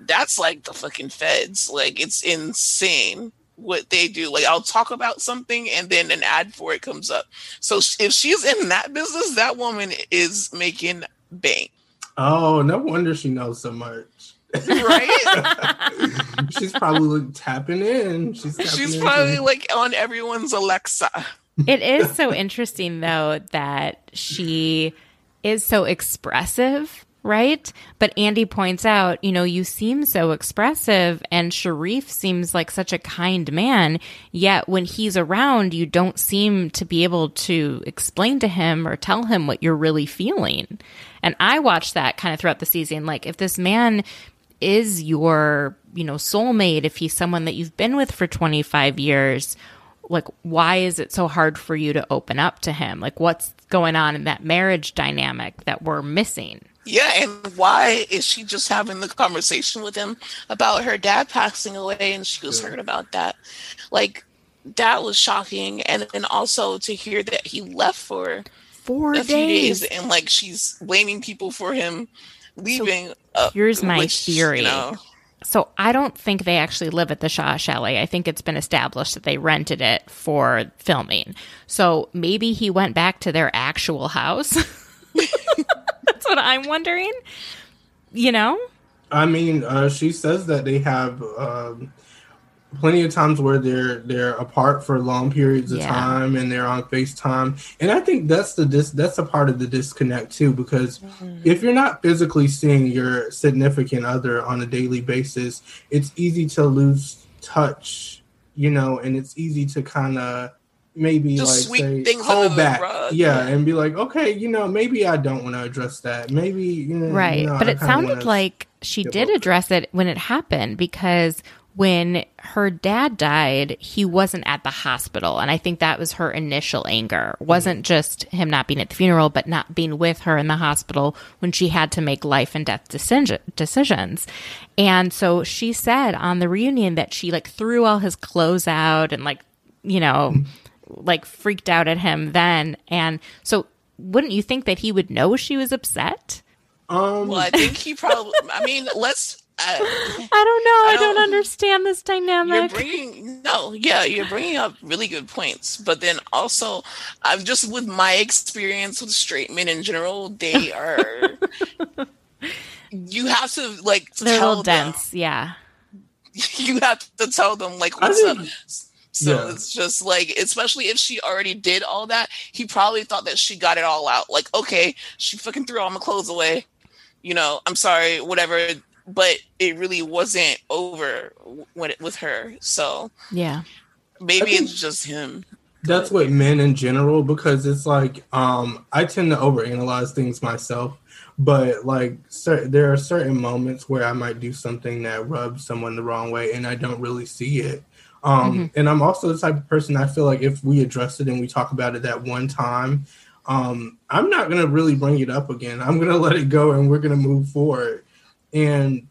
that's like the fucking feds. Like it's insane what they do. Like I'll talk about something and then an ad for it comes up. So if she's in that business, that woman is making bank. Oh, no wonder she knows so much. right? she's probably like, tapping in. She's tapping she's probably like on everyone's Alexa. It is so interesting though that she is so expressive, right? But Andy points out, you know, you seem so expressive and Sharrieff seems like such a kind man, yet when he's around, you don't seem to be able to explain to him or tell him what you're really feeling. And I watched that kind of throughout the season. Like, if this man is your, you know, soulmate, if he's someone that you've been with for 25 years, like why is it so hard for you to open up to him? Like what's going on in that marriage dynamic that we're missing? Yeah and why is she just having the conversation with him about her dad passing away and she was hurt about that? Like that was shocking. And then also to hear that he left for four a days. few days and like she's blaming people for him leaving so here's uh, my which, theory. you know, so I don't think they actually live at the Shah Chalet. I think it's been established that they rented it for filming. So maybe he went back to their actual house. That's what I'm wondering. You know? I mean, uh, she says that they have um, plenty of times where they're they're apart for long periods of yeah. time and they're on FaceTime. And I think that's the dis- that's a part of the disconnect too because mm-hmm. if you're not physically seeing your significant other on a daily basis, it's easy to lose touch, you know, and it's easy to kind of maybe Just like say hold back yeah, yeah, and be like okay you know maybe i don't want to address that maybe you know right you know, but I it sounded like she did address it when it happened because when her dad died, he wasn't at the hospital. And I think that was her initial anger. It wasn't just him not being at the funeral, but not being with her in the hospital when she had to make life and death decisions. And so she said on the reunion that she like threw all his clothes out and like, you know, like freaked out at him then. And so wouldn't you think that he would know she was upset? Um, well, I think he probably. I mean, let's I, I don't know. I, I don't, don't, understand this dynamic. You're bringing no, yeah, you're bringing up really good points, but then also, I'm just with my experience with straight men in general. They are. you have to like they're tell a little them, dense, yeah. You have to tell them like what's up. So yeah. it's just like, especially if she already did all that, he probably thought that she got it all out. Like, okay, she fucking threw all my clothes away. You know, I'm sorry, whatever but it really wasn't over when it with her. So yeah, maybe it's just him. That's what men in general, because it's like um, I tend to overanalyze things myself. But like, there are certain moments where I might do something that rubs someone the wrong way, and I don't really see it. Um, mm-hmm. And I'm also the type of person I feel like if we address it and we talk about it that one time, um, I'm not gonna really bring it up again. I'm gonna let it go and we're gonna move forward. And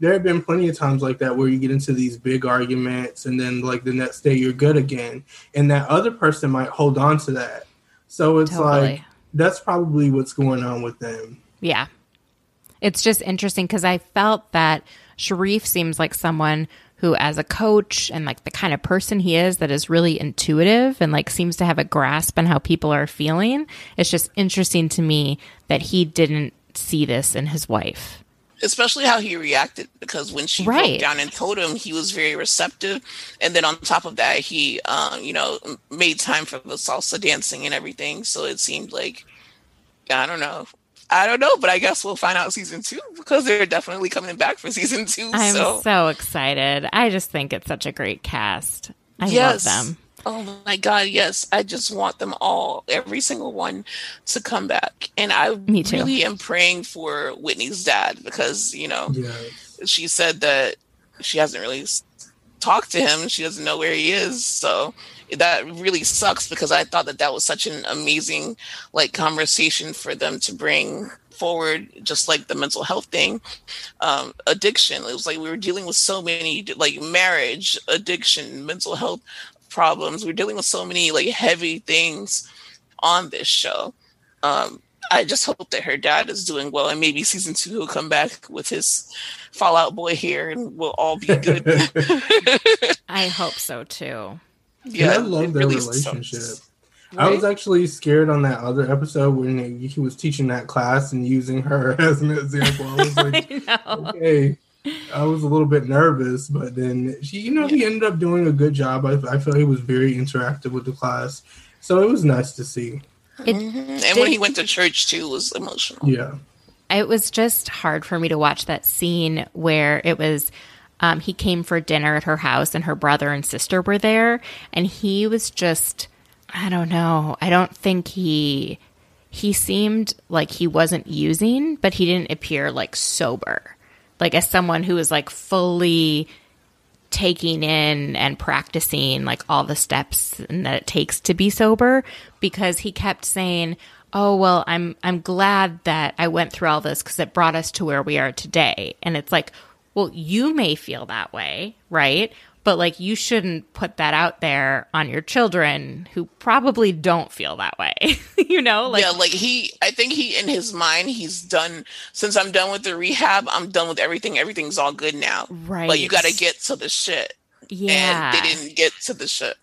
there have been plenty of times like that where you get into these big arguments and then like the next day you're good again. And that other person might hold on to that. So it's totally. like that's probably what's going on with them. Yeah. It's just interesting because I felt that Sharrieff seems like someone who as a coach and like the kind of person he is that is really intuitive and like seems to have a grasp on how people are feeling. It's just interesting to me that he didn't see this in his wife. Especially how he reacted because when she right. broke down and told him he was very receptive, and then on top of that he, um, you know, made time for the salsa dancing and everything. So it seemed like I don't know. I don't know, but I guess we'll find out season two because they're definitely coming back for season two. I'm so, so excited. I just think it's such a great cast. I yes. love them. Oh my god, yes. I just want them all, every single one, to come back. And I really am praying for Whitney's dad because, you know, yes. she said that she hasn't really talked to him. She doesn't know where he is. So that really sucks because I thought that that was such an amazing like conversation for them to bring forward just like the mental health thing um addiction it was like we were dealing with so many like marriage addiction mental health problems we're dealing with so many like heavy things on this show um I just hope that her dad is doing well, and maybe season two will come back with his Fallout Boy here, and we'll all be good. I hope so too. Yeah, I love their really relationship. Right? I was actually scared on that other episode when he was teaching that class and using her as an example. I was like, I okay. I was a little bit nervous, but then she, you know, yeah. he ended up doing a good job. I, I felt he was very interactive with the class, so it was nice to see. It, mm-hmm. And did, when he went to church too, was emotional. Yeah, it was just hard for me to watch that scene where it was um, he came for dinner at her house, and her brother and sister were there, and he was just, I don't know, I don't think he he seemed like he wasn't using, but he didn't appear like sober, like as someone who was like fully taking in and practicing like all the steps that it takes to be sober because he kept saying oh well i'm i'm glad that i went through all this because it brought us to where we are today and it's like well, you may feel that way, right? But like you shouldn't put that out there on your children who probably don't feel that way. you know? Like Yeah, like he I think he in his mind he's done since I'm done with the rehab, I'm done with everything. Everything's all good now. Right. But you gotta get to the shit. Yeah. And they didn't get to the shit.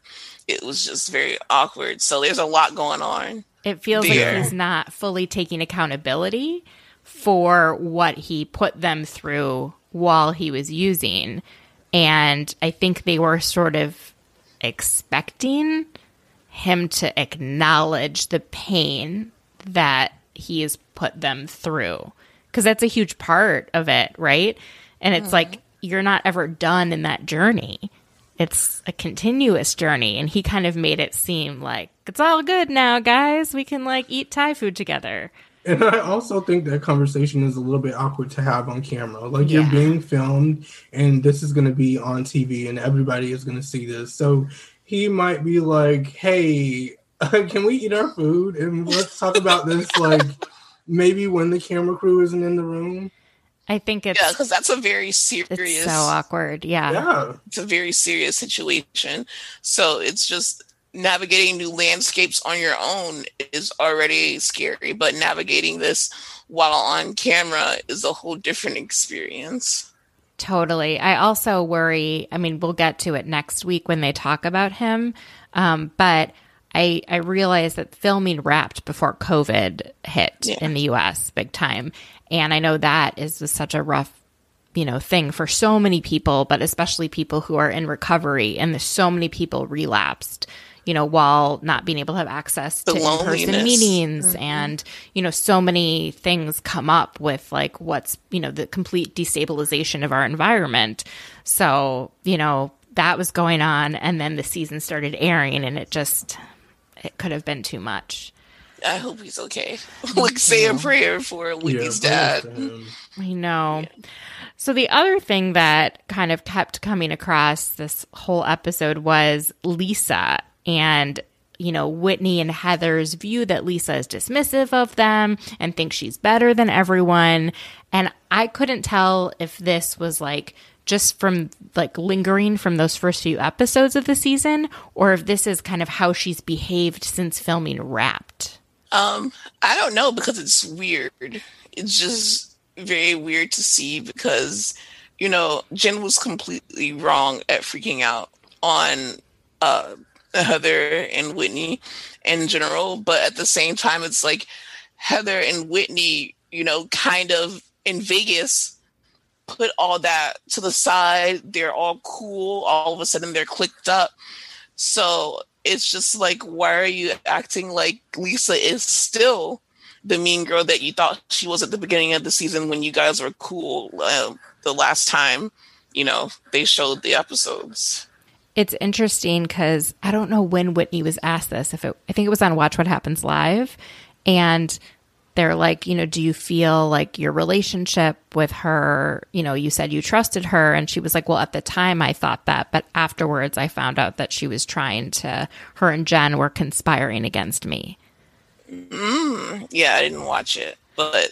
It was just very awkward. So there's a lot going on. It feels there. like he's not fully taking accountability for what he put them through while he was using. And I think they were sort of expecting him to acknowledge the pain that he has put them through. Because that's a huge part of it, right? And it's mm-hmm. like you're not ever done in that journey. It's a continuous journey. And he kind of made it seem like it's all good now, guys. We can like eat Thai food together. And I also think that conversation is a little bit awkward to have on camera. Like yeah. you're being filmed and this is going to be on TV and everybody is going to see this. So he might be like, hey, can we eat our food? And let's talk about this, like maybe when the camera crew isn't in the room. I think it's yeah, because that's a very serious, so awkward. Yeah, yeah, it's a very serious situation. So it's just navigating new landscapes on your own is already scary, but navigating this while on camera is a whole different experience. Totally. I also worry. I mean, we'll get to it next week when they talk about him, um, but I I realize that filming wrapped before COVID hit yeah. in the U.S. big time, and I know that is such a rough you know thing for so many people but especially people who are in recovery and there's so many people relapsed you know, while not being able to have access the to in person meetings mm-hmm. and, you know, so many things come up with like what's, you know, the complete destabilization of our environment. So, you know, that was going on. And then the season started airing and it just, it could have been too much. I hope he's okay. like, say a prayer for Whitney's yeah, dad. I know. Yeah. So, the other thing that kind of kept coming across this whole episode was Lisa and you know, Whitney and Heather's view that Lisa is dismissive of them and thinks she's better than everyone. And I couldn't tell if this was like just from like lingering from those first few episodes of the season or if this is kind of how she's behaved since filming Wrapped. Um, I don't know because it's weird. It's just very weird to see because you know Jen was completely wrong at freaking out on uh Heather and Whitney in general, but at the same time, it's like Heather and Whitney, you know, kind of in Vegas put all that to the side. They're all cool. All of a sudden, they're clicked up. So it's just like, why are you acting like Lisa is still the mean girl that you thought she was at the beginning of the season when you guys were cool uh, the last time, you know, they showed the episodes? It's interesting because I don't know when Whitney was asked this. If it, I think it was on Watch What Happens Live, and they're like, you know, do you feel like your relationship with her, you know, you said you trusted her, and she was like, well, at the time I thought that, but afterwards I found out that she was trying to, her and Jen were conspiring against me. Mm, yeah, I didn't watch it, but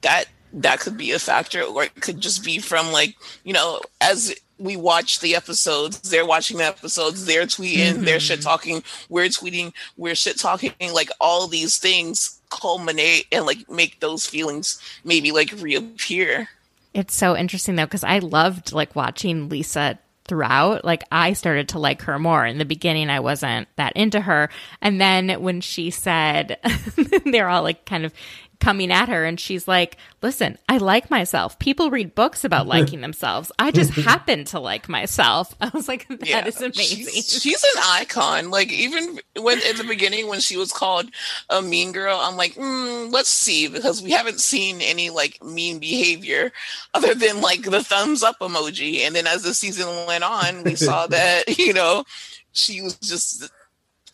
that that could be a factor, or it could just be from like you know, as we watch the episodes, they're watching the episodes, they're tweeting, mm-hmm. they're shit talking, we're tweeting, we're shit talking, like all these things culminate and like make those feelings maybe like reappear. It's so interesting though, because I loved like watching Lisa throughout. Like I started to like her more. In the beginning, I wasn't that into her. And then when she said, they're all like kind of coming at her and she's like, "Listen, I like myself. People read books about liking themselves. I just happen to like myself." I was like, "That yeah, is amazing." She's, she's, an icon. Like even when in the beginning when she was called a mean girl, I'm like, mm, "Let's see," because we haven't seen any like mean behavior other than like the thumbs up emoji. And then as the season went on, we saw that you know she was just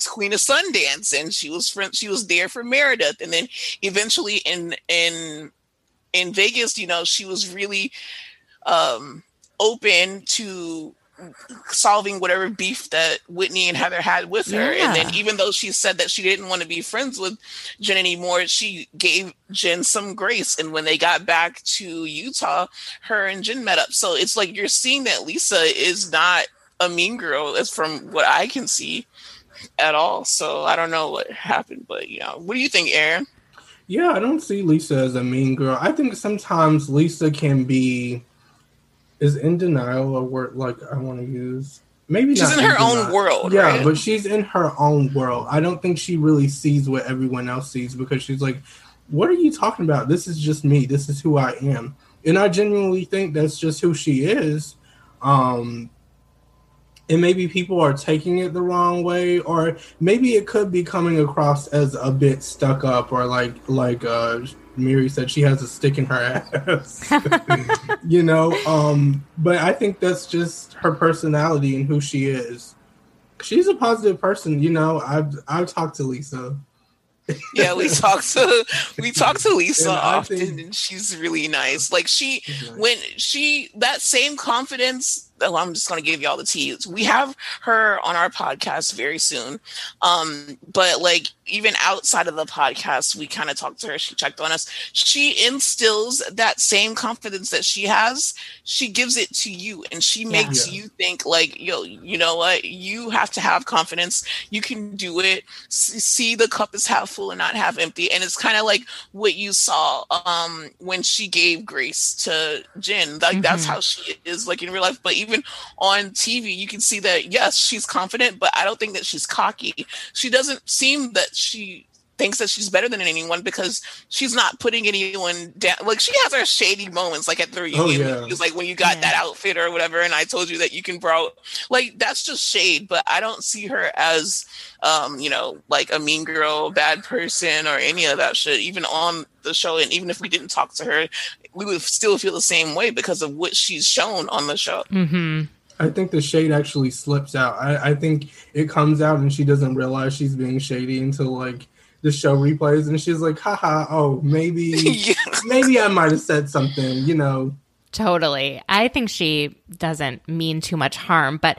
Queen of Sundance, and she was friend, she was there for Meredith, and then eventually in in in Vegas, you know, she was really um, open to solving whatever beef that Whitney and Heather had with her. Yeah. And then even though she said that she didn't want to be friends with Jen anymore, she gave Jen some grace. And when they got back to Utah, her and Jen met up. So it's like you're seeing that Lisa is not a mean girl, as from what I can see at all. So I don't know what happened, but you know, what do you think, Aaron? Yeah, I don't see Lisa as a mean girl. I think sometimes Lisa can be is in denial a word like I want to use. Maybe she's in her own world. Yeah, right? but she's in her own world. I don't think she really sees what everyone else sees because she's like, "What are you talking about? This is just me. This is who I am." And I genuinely think that's just who she is. Um, and maybe people are taking it the wrong way or maybe it could be coming across as a bit stuck up or like like uh Miri said she has a stick in her ass. you know, um but I think that's just her personality and who she is. She's a positive person, you know. I've I've talked to Lisa yeah, we talk to we talk to Lisa and often, think, and she's really nice. Like she, nice. when she that same confidence. Oh, I'm just going to give you all the teas. We have her on our podcast very soon. Um, but like even outside of the podcast, we kind of talked to her. She checked on us. She instills that same confidence that she has. She gives it to you, and she makes yeah. you think like, yo, you know what? You have to have confidence. You can do it. See the cup is half full and not half empty. And it's kind of like what you saw um, when she gave grace to Jen. Like mm-hmm. that's how she is like in real life. But even on TV, you can see that yes, she's confident, but I don't think that she's cocky. She doesn't seem that she thinks that she's better than anyone because she's not putting anyone down. Like she has her shady moments, like at the reunion, oh, yeah. like when you got yeah. that outfit or whatever, and I told you that you can borrow. Like that's just shade, but I don't see her as, um, you know, like a mean girl, bad person, or any of that shit. Even on the show, and even if we didn't talk to her, we would still feel the same way because of what she's shown on the show. Mm-hmm. I think the shade actually slips out. I, I think it comes out and she doesn't realize she's being shady until like the show replays and she's like, haha, oh, maybe yeah. maybe I might have said something, you know. Totally. I think she doesn't mean too much harm, but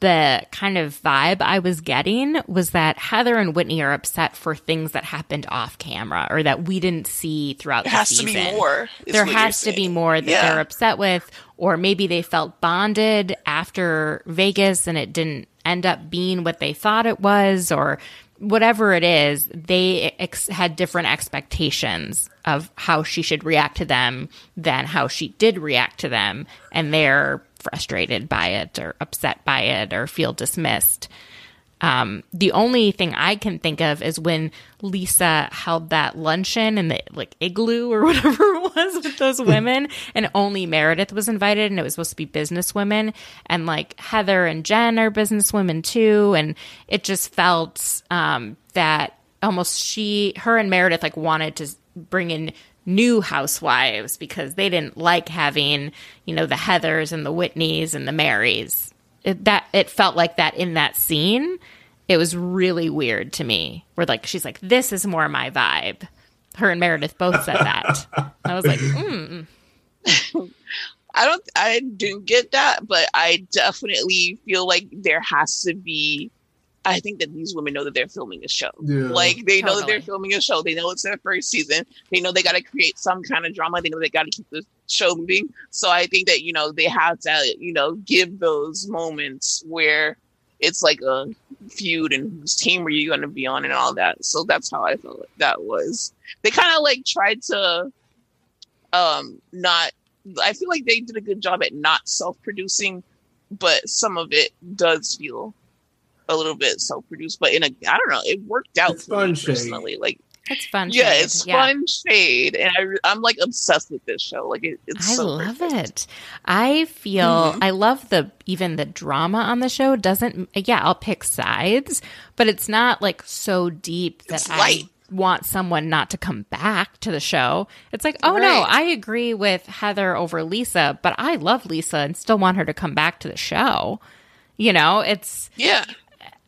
the kind of vibe I was getting was that Heather and Whitney are upset for things that happened off camera or that we didn't see throughout There the season. There has to be more. There has to be more that Yeah. they're upset with, or maybe they felt bonded after Vegas and it didn't end up being what they thought it was, or whatever it is. They ex- had different expectations of how she should react to them than how she did react to them, and they're frustrated by it, or upset by it, or feel dismissed. Um, the only thing I can think of is when Lisa held that luncheon in the like igloo or whatever it was with those women, and only Meredith was invited, and it was supposed to be business women, and like Heather and Jen are business women too, and it just felt um, that almost she, her, and Meredith like wanted to bring in new housewives because they didn't like having you know the Heathers and the Whitneys and the Marys it, that it felt like that in that scene. It was really weird to me. Where like she's like, "This is more my vibe." Her and Meredith both said that. I was like, mm. I don't I didn't get that, but I definitely feel like there has to be I think that these women know that they're filming a show. Yeah. Like they know that they're filming a show. They know it's their first season. They know they got to create some kind of drama. They know they got to keep the show moving. So I think that you know they have to you know give those moments where it's like a feud and whose team are you going to be on and all that. So that's how I felt like that was. They kind of like tried to um not. I feel like they did a good job at not self-producing, but some of it does feel a little bit self-produced. But in a, I don't know, it worked out It's for me fun shade. personally. Like it's fun. yeah, shade. it's Yeah. fun shade, and I, I'm like obsessed with this show. Like it, it's I so love perfect. it. I feel Mhm. I love the even the drama on the show doesn't yeah, I'll pick sides, but it's not like so deep that It's I light. want someone not to come back to the show. It's like, "Oh no, I agree with Heather over Lisa, but I love Lisa and still want her to come back to the show." You know, it's Yeah,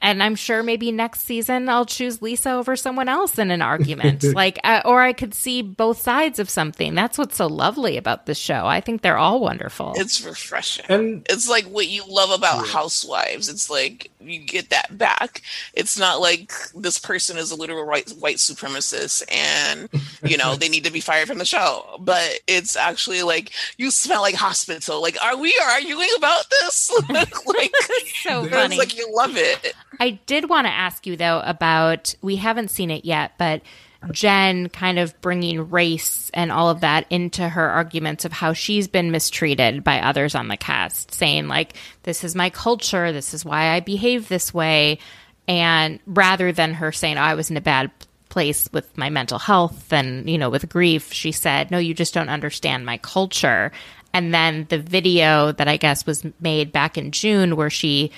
and I'm sure maybe next season I'll choose Lisa over someone else in an argument. like, uh, or I could see both sides of something. That's what's so lovely about this show. I think they're all wonderful. it's refreshing. And it's like what you love about housewives it's like you get that back. It's not like this person is a literal white white supremacist and you know they need to be fired from the show but it's actually like you smell like hospital. Like are we arguing about this? Like so it's funny. like you love it. I did want to ask you though about we haven't seen it yet, but Jen kind of bringing race and all of that into her arguments of how she's been mistreated by others on the cast, saying like this is my culture, this is why I behave this way, and rather than her saying oh, I was in a bad place with my mental health and you know with grief, she said no, you just don't understand my culture. And then the video that I guess was made back in June where she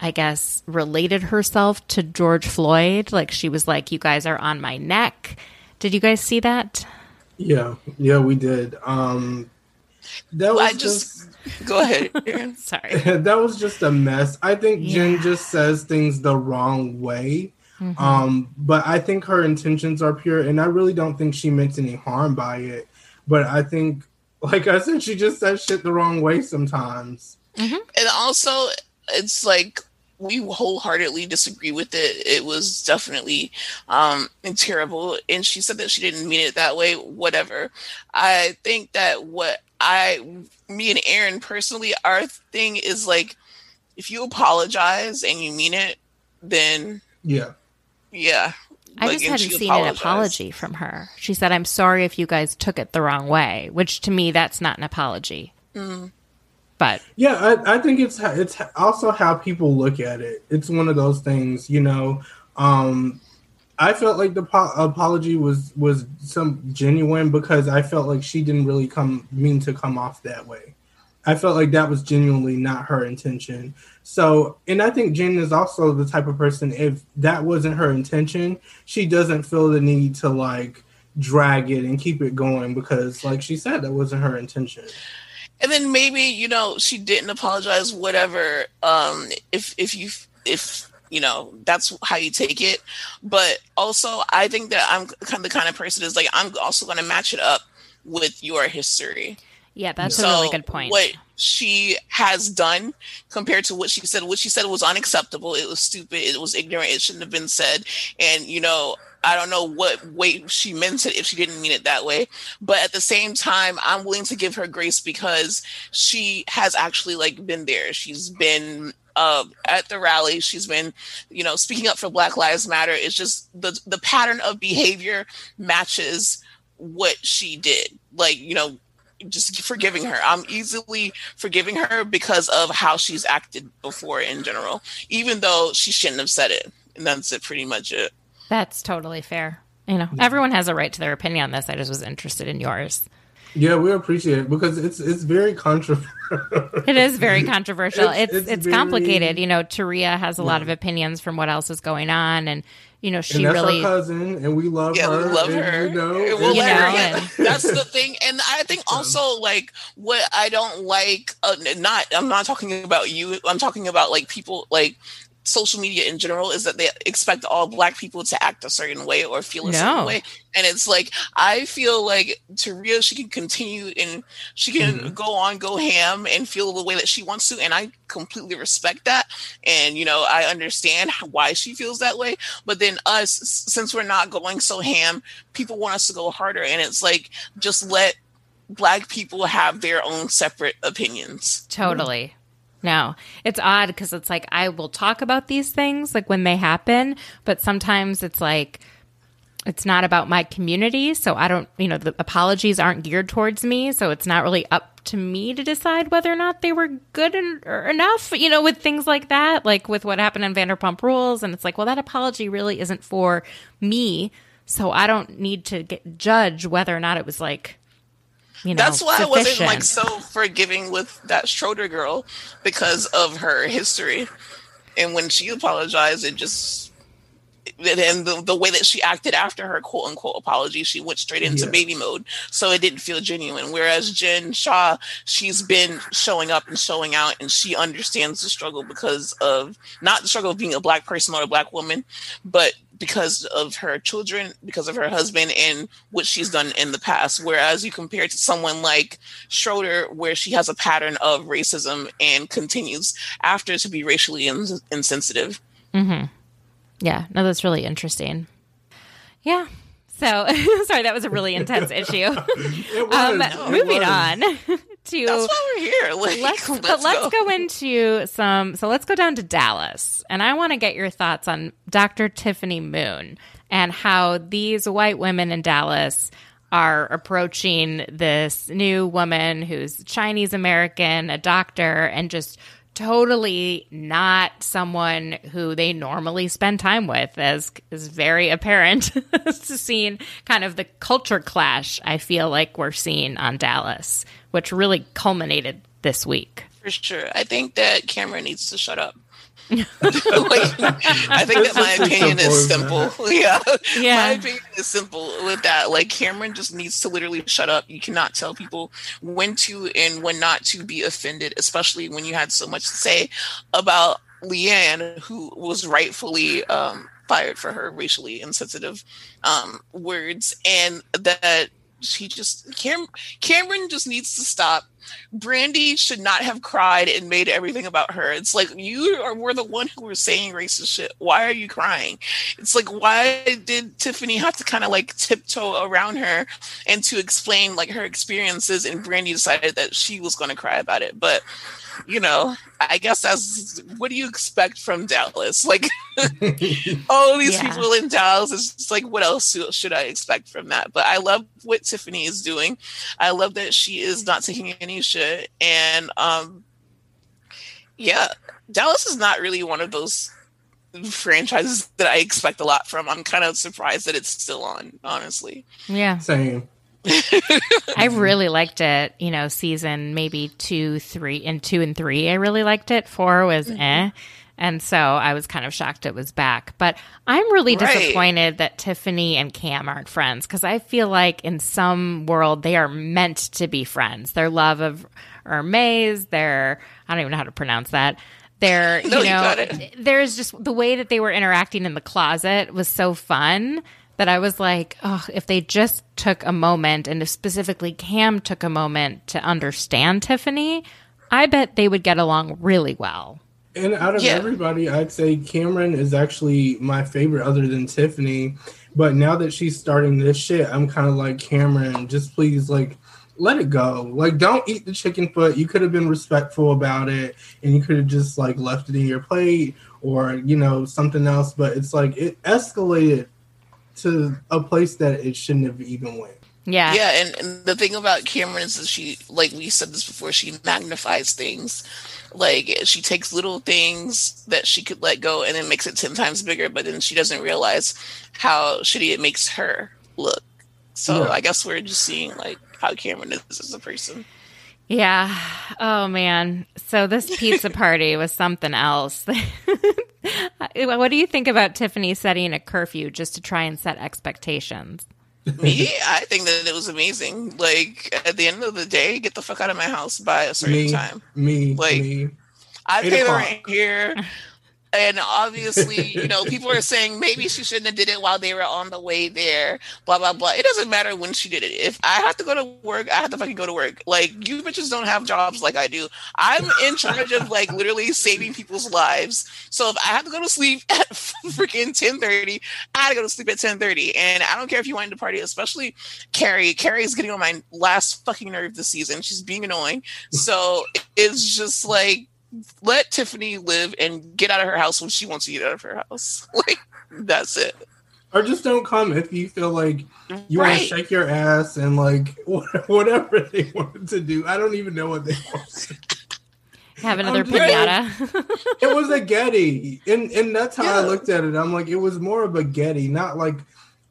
I guess, related herself to George Floyd. Like she was like, "You guys are on my neck." Did you guys see that? yeah, yeah, we did. Um, that was i just go ahead Sorry. that was just a mess. I think Jen just says things the wrong way. Mm-hmm. Um, but I think her intentions are pure, and I really don't think she meant any harm by it. But I think, like I said, she just says shit the wrong way sometimes. and also it's like we wholeheartedly disagree with it. It was definitely um terrible and she said that she didn't mean it that way whatever. I think that what i me and aaron personally our thing is like if you apologize and you mean it then Yeah, yeah. I Like, just and hadn't she seen an apology from her. She said, "I'm sorry if you guys took it the wrong way," which to me that's not an apology. But yeah. I, I think it's it's also how people look at it. It's one of those things, you know. Um, I felt like the po- apology was was some genuine because I felt like she didn't really come mean to come off that way. I felt like that was genuinely not her intention. So, and I think Jen is also the type of person if that wasn't her intention, she doesn't feel the need to like drag it and keep it going because like she said that wasn't her intention. And then maybe you know she didn't apologize whatever um if if you if you know that's how you take it but also i think that i'm kind of the kind of person is like i'm also going to match it up with your history Yeah, that's so a really good point. What she has done compared to what she said, what she said was unacceptable. It was stupid. It was ignorant. It shouldn't have been said. And, you know, I don't know what way she meant it if she didn't mean it that way. But at the same time, I'm willing to give her grace because she has actually like been there. She's been uh, at the rally. She's been, you know, speaking up for Black Lives Matter. It's just the the pattern of behavior matches what she did. Like, you know, just forgiving her. I'm easily forgiving her because of how she's acted before in general, even though she shouldn't have said it. And that's it, pretty much it. That's totally fair. You know, everyone has a right to their opinion on this. I just was interested in yours. Yeah, we appreciate it because it's it's very controversial. it is very controversial. it's it's, it's, very, complicated. You know, Taria has a yeah. lot of opinions from what else is going on, and you know she and that's really our cousin, and we love yeah, her. We love her. You know, we'll you know and... that's the thing. And I think also like what I don't like. Uh, not I'm not talking about you. I'm talking about like people like social media in general is that they expect all black people to act a certain way or feel a no. certain way. And it's like I feel like Taria, she can continue and she can mm-hmm. go on, go ham and feel the way that she wants to. And I completely respect that. And you know, I understand why she feels that way. But then us, since we're not going so ham, people want us to go harder. And it's like just let black people have their own separate opinions. Totally. No, it's odd because it's like I will talk about these things like when they happen, but sometimes it's like it's not about my community. So I don't, you know, the apologies aren't geared towards me. So it's not really up to me to decide whether or not they were good en- enough, you know, with things like that, like with what happened in Vanderpump Rules. And it's like, well, that apology really isn't for me. So I don't need to get, judge whether or not it was like you know, that's why sufficient. I wasn't like so forgiving with that Schroeder girl because of her history. And when she apologized, it just and the, the way that she acted after her quote unquote apology, she went straight into yeah. baby mode. So it didn't feel genuine. Whereas Jen Shah, she's been showing up and showing out and she understands the struggle because of not the struggle of being a black person or a black woman, but because of her children, because of her husband, and what she's done in the past. Whereas you compare it to someone like Schroeder, where she has a pattern of racism and continues after to be racially ins- insensitive. Mm-hmm. Yeah, no, that's really interesting. Yeah. So sorry, that was a really intense issue. um, moving on to that's why we're here. Like, let's, let's but let's go. go into some. So let's go down to Dallas, and I want to get your thoughts on Dr. Tiffany Moon and how these white women in Dallas are approaching this new woman who's Chinese American, a doctor, and just totally not someone who they normally spend time with, as is very apparent to seeing kind of the culture clash I feel like we're seeing on Dallas, which really culminated this week. For sure. I think that Kameron needs to shut up. like, I think that my opinion is simple. Yeah. yeah. My opinion is simple with that. Like Kameron just needs to literally shut up. You cannot tell people when to and when not to be offended, especially when you had so much to say about LeeAnne, who was rightfully um, fired for her racially insensitive um, words, and that she just Kam, Kameron just needs to stop. Brandi should not have cried and made everything about her. It's like you are were the one who were saying racist shit. Why are you crying? It's like why did Tiffany have to kind of like tiptoe around her and to explain like her experiences and Brandi decided that she was going to cry about it. But you know, I guess that's what do you expect from Dallas? Like all these yeah. people in Dallas is just like what else should I expect from that? But I love what Tiffany is doing. I love that she is not taking any shit and um yeah, Dallas is not really one of those franchises that I expect a lot from. I'm kind of surprised that it's still on, honestly. Yeah. Same. I really liked it. You know, season maybe two, three, and two and three. I really liked it. Four was mm-hmm. eh. And so I was kind of shocked it was back. But I'm really right. disappointed that Tiffany and Kam aren't friends because I feel like in some world they are meant to be friends. Their love of Hermes, their, I don't even know how to pronounce that. Their, no, you know, you there's just the way that they were interacting in the closet was so fun that I was like, oh, if they just took a moment and if specifically Kam took a moment to understand Tiffany, I bet they would get along really well. And out of yeah. everybody, I'd say Kameron is actually my favorite other than Tiffany. But now that she's starting this shit, I'm kind of like, Kameron, just please, like, let it go. Like, don't eat the chicken foot. You could have been respectful about it and you could have just, like, left it in your plate or, you know, something else. But it's like, it escalated to a place that it shouldn't have even went. Yeah. Yeah. And, and the thing about Kameron is that she, like we said this before, she magnifies things. Like she takes little things that she could let go and then makes it 10 times bigger, but then she doesn't realize how shitty it makes her look. So yeah. I guess we're just seeing like how Kameron is as a person. Yeah. Oh man. So this pizza party was something else. what do you think about Tiffany setting a curfew just to try and set expectations? Me, I think that it was amazing. Like at the end of the day, get the fuck out of my house by a certain me, time. Me, like me. I pay the rent here and obviously, you know, people are saying maybe she shouldn't have did it while they were on the way there. Blah blah blah. It doesn't matter when she did it. If I have to go to work, I have to fucking go to work. Like you bitches don't have jobs like I do. I'm in charge of like literally saving people's lives. So if I have to go to sleep at freaking ten thirty, I had to go to sleep at ten thirty. And I don't care if you wanted to party, especially Kary. Kary is getting on my last fucking nerve this season. She's being annoying. So it's just like let Tiffany live and get out of her house when she wants to get out of her house. Like that's it. Or just don't come if you feel like you right. want to shake your ass and like whatever they wanted to do. I don't even know what they wanted. Have another pinata. it was a Getty, and and that's how yeah. I looked at it. I'm like, it was more of a Getty, not like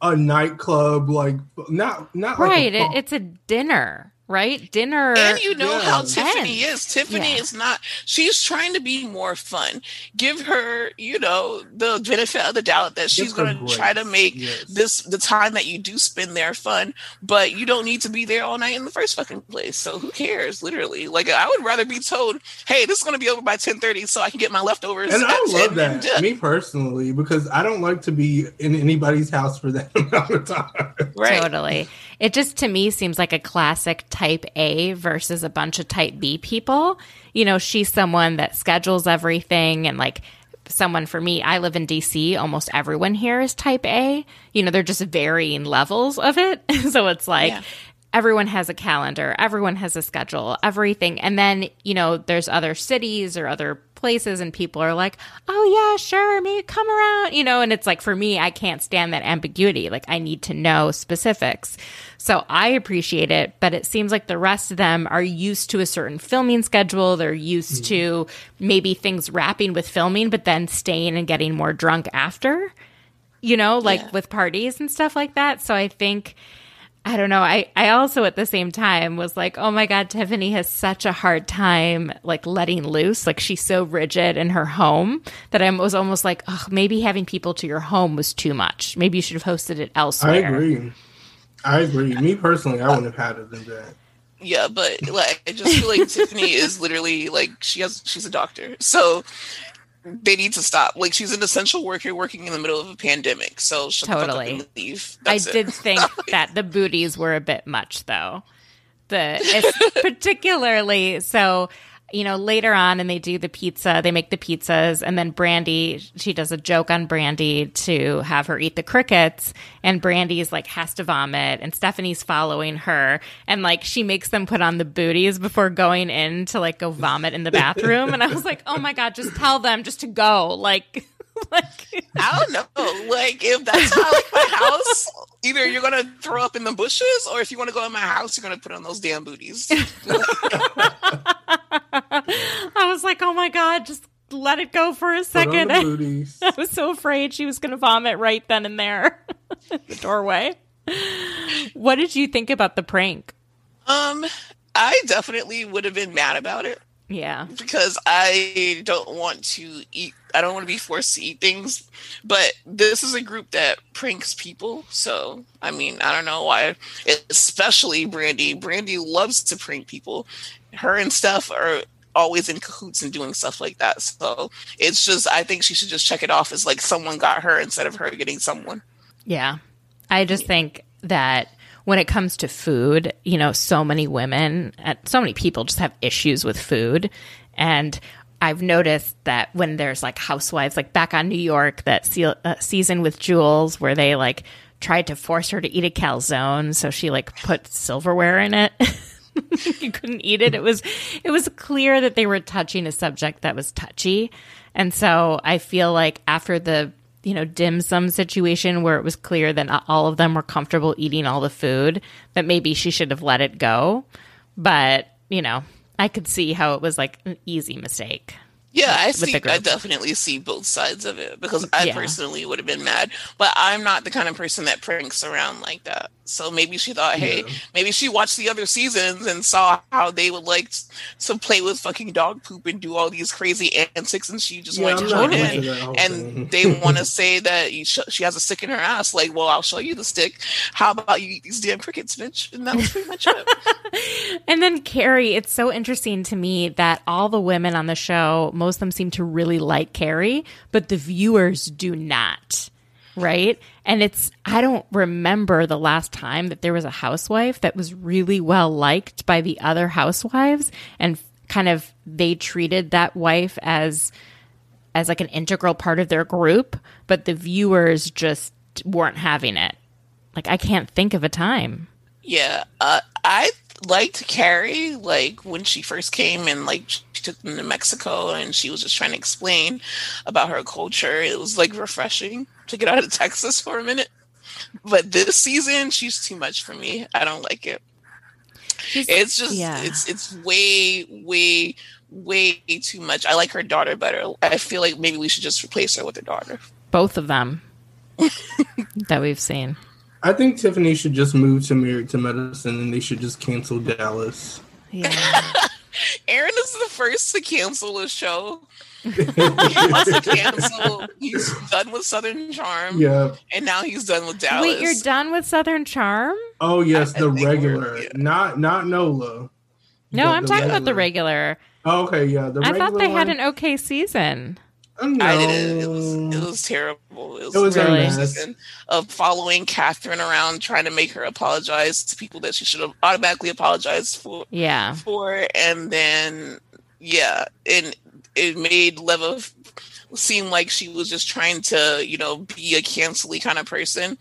a nightclub, like not not right. Like a, it's a dinner right? Dinner. And you know yeah. how Tiffany is. Tiffany yeah. is not, she's trying to be more fun. Give her, you know, the benefit of the doubt that she's going to try to make yes. this the time that you do spend there fun, but you don't need to be there all night in the first fucking place. So who cares, literally? Like, I would rather be told, hey, this is going to be over by 10 30 so I can get my leftovers. And I love that, me personally, because I don't like to be in anybody's house for that amount of time. Right. Totally. It just to me seems like a classic type A versus a bunch of type B people. You know, she's someone that schedules everything and like someone for me, I live in DC. Almost everyone here is type A. You know, they're just varying levels of it. so it's like yeah. everyone has a calendar, everyone has a schedule, everything. And then, you know, there's other cities or other places and people are like, oh, yeah, sure, maybe come around, you know, and it's like for me, I can't stand that ambiguity. Like, I need to know specifics. So I appreciate it, but it seems like the rest of them are used to a certain filming schedule. They're used mm. to maybe things wrapping with filming, but then staying and getting more drunk after, you know, like yeah. with parties and stuff like that. So I think I don't know. I, I also at the same time was like, oh my God, Tiffany has such a hard time like letting loose. Like she's so rigid in her home that I was almost like, oh, maybe having people to your home was too much. Maybe you should have hosted it elsewhere. I agree. I agree. Me personally, I wouldn't have had it than that. Yeah, but like I just feel like Tiffany is literally like she has she's a doctor. So they need to stop. Like she's an essential worker working in the middle of a pandemic. So totally leave. I it. did think that the booties were a bit much, though. The particularly so you know, later on and they do the pizza, they make the pizzas, and then Brandi, she does a joke on Brandi to have her eat the crickets, and Brandi's like has to vomit, and Stephanie's following her, and like she makes them put on the booties before going in to like go vomit in the bathroom. and I was like, oh my God, just tell them just to go. Like, like I don't know. Like if that's how like my house, either you're gonna throw up in the bushes, or if you want to go in my house, you're gonna put on those damn booties. I was like, oh my god, just let it go for a second. I was so afraid she was gonna vomit right then and there, the doorway. What did you think about the prank? Um, I definitely would have been mad about it. Yeah. Because I don't want to eat I don't want to be forced to eat things. But this is a group that pranks people. So I mean, I don't know why especially Brandi. Brandi loves to prank people. Her and stuff are always in cahoots and doing stuff like that. So it's just I think she should just check it off as like someone got her instead of her getting someone. Yeah. I just think that when it comes to food, you know, so many women, uh, so many people just have issues with food. And I've noticed that when there's like housewives, like back on New York, that se- uh, season with Jules, where they like tried to force her to eat a calzone, so she like put silverware in it. you couldn't eat it. It was it was clear that they were touching a subject that was touchy, and so I feel like after the you know dim sum situation where it was clear that not all of them were comfortable eating all the food, that maybe she should have let it go. But you know, I could see how it was like an easy mistake. Yeah, I see. I definitely see both sides of it because I yeah. personally would have been mad, but I'm not the kind of person that pranks around like that. So maybe she thought, hey, yeah. maybe she watched the other seasons and saw how they would like to play with fucking dog poop and do all these crazy antics, and she just yeah, wanted to join in. And they want to say that sh- she has a stick in her ass. Like, well, I'll show you the stick. How about you eat these damn crickets, bitch? And that was pretty much it. and then Kary, it's so interesting to me that all the women on the show, most of them seem to really like Kary, but the viewers do not right? And it's, I don't remember the last time that there was a housewife that was really well liked by the other housewives and kind of they treated that wife as as like an integral part of their group, but the viewers just weren't having it. Like I can't think of a time. Yeah, uh, I liked Kary like when she first came and like she took them to Mexico and she was just trying to explain about her culture. It was like refreshing to get out of Texas for a minute. But this season, she's too much for me. I don't like it. She's, it's just yeah. it's it's way way way too much. I like her daughter better. I feel like maybe we should just replace her with her daughter. Both of them that we've seen. I think Tiffany should just move to Married to Medicine and they should just cancel Dallas. Yeah. Aaron is the first to cancel a show. he wants to cancel. He's done with Southern Charm. Yeah. And now he's done with Dallas. Wait, you're done with Southern Charm? Oh yes, the regular. Yeah. Not not Nola. No, I'm talking regular. about the regular. Oh, okay, yeah. The I thought they one. had an okay season. No. I didn't. It was it was terrible. It was, it was really of following Kathryn around, trying to make her apologize to people that she should have automatically apologized for. Yeah. For and then yeah, and it made Leva seem like she was just trying to you know be a cancelly kind of person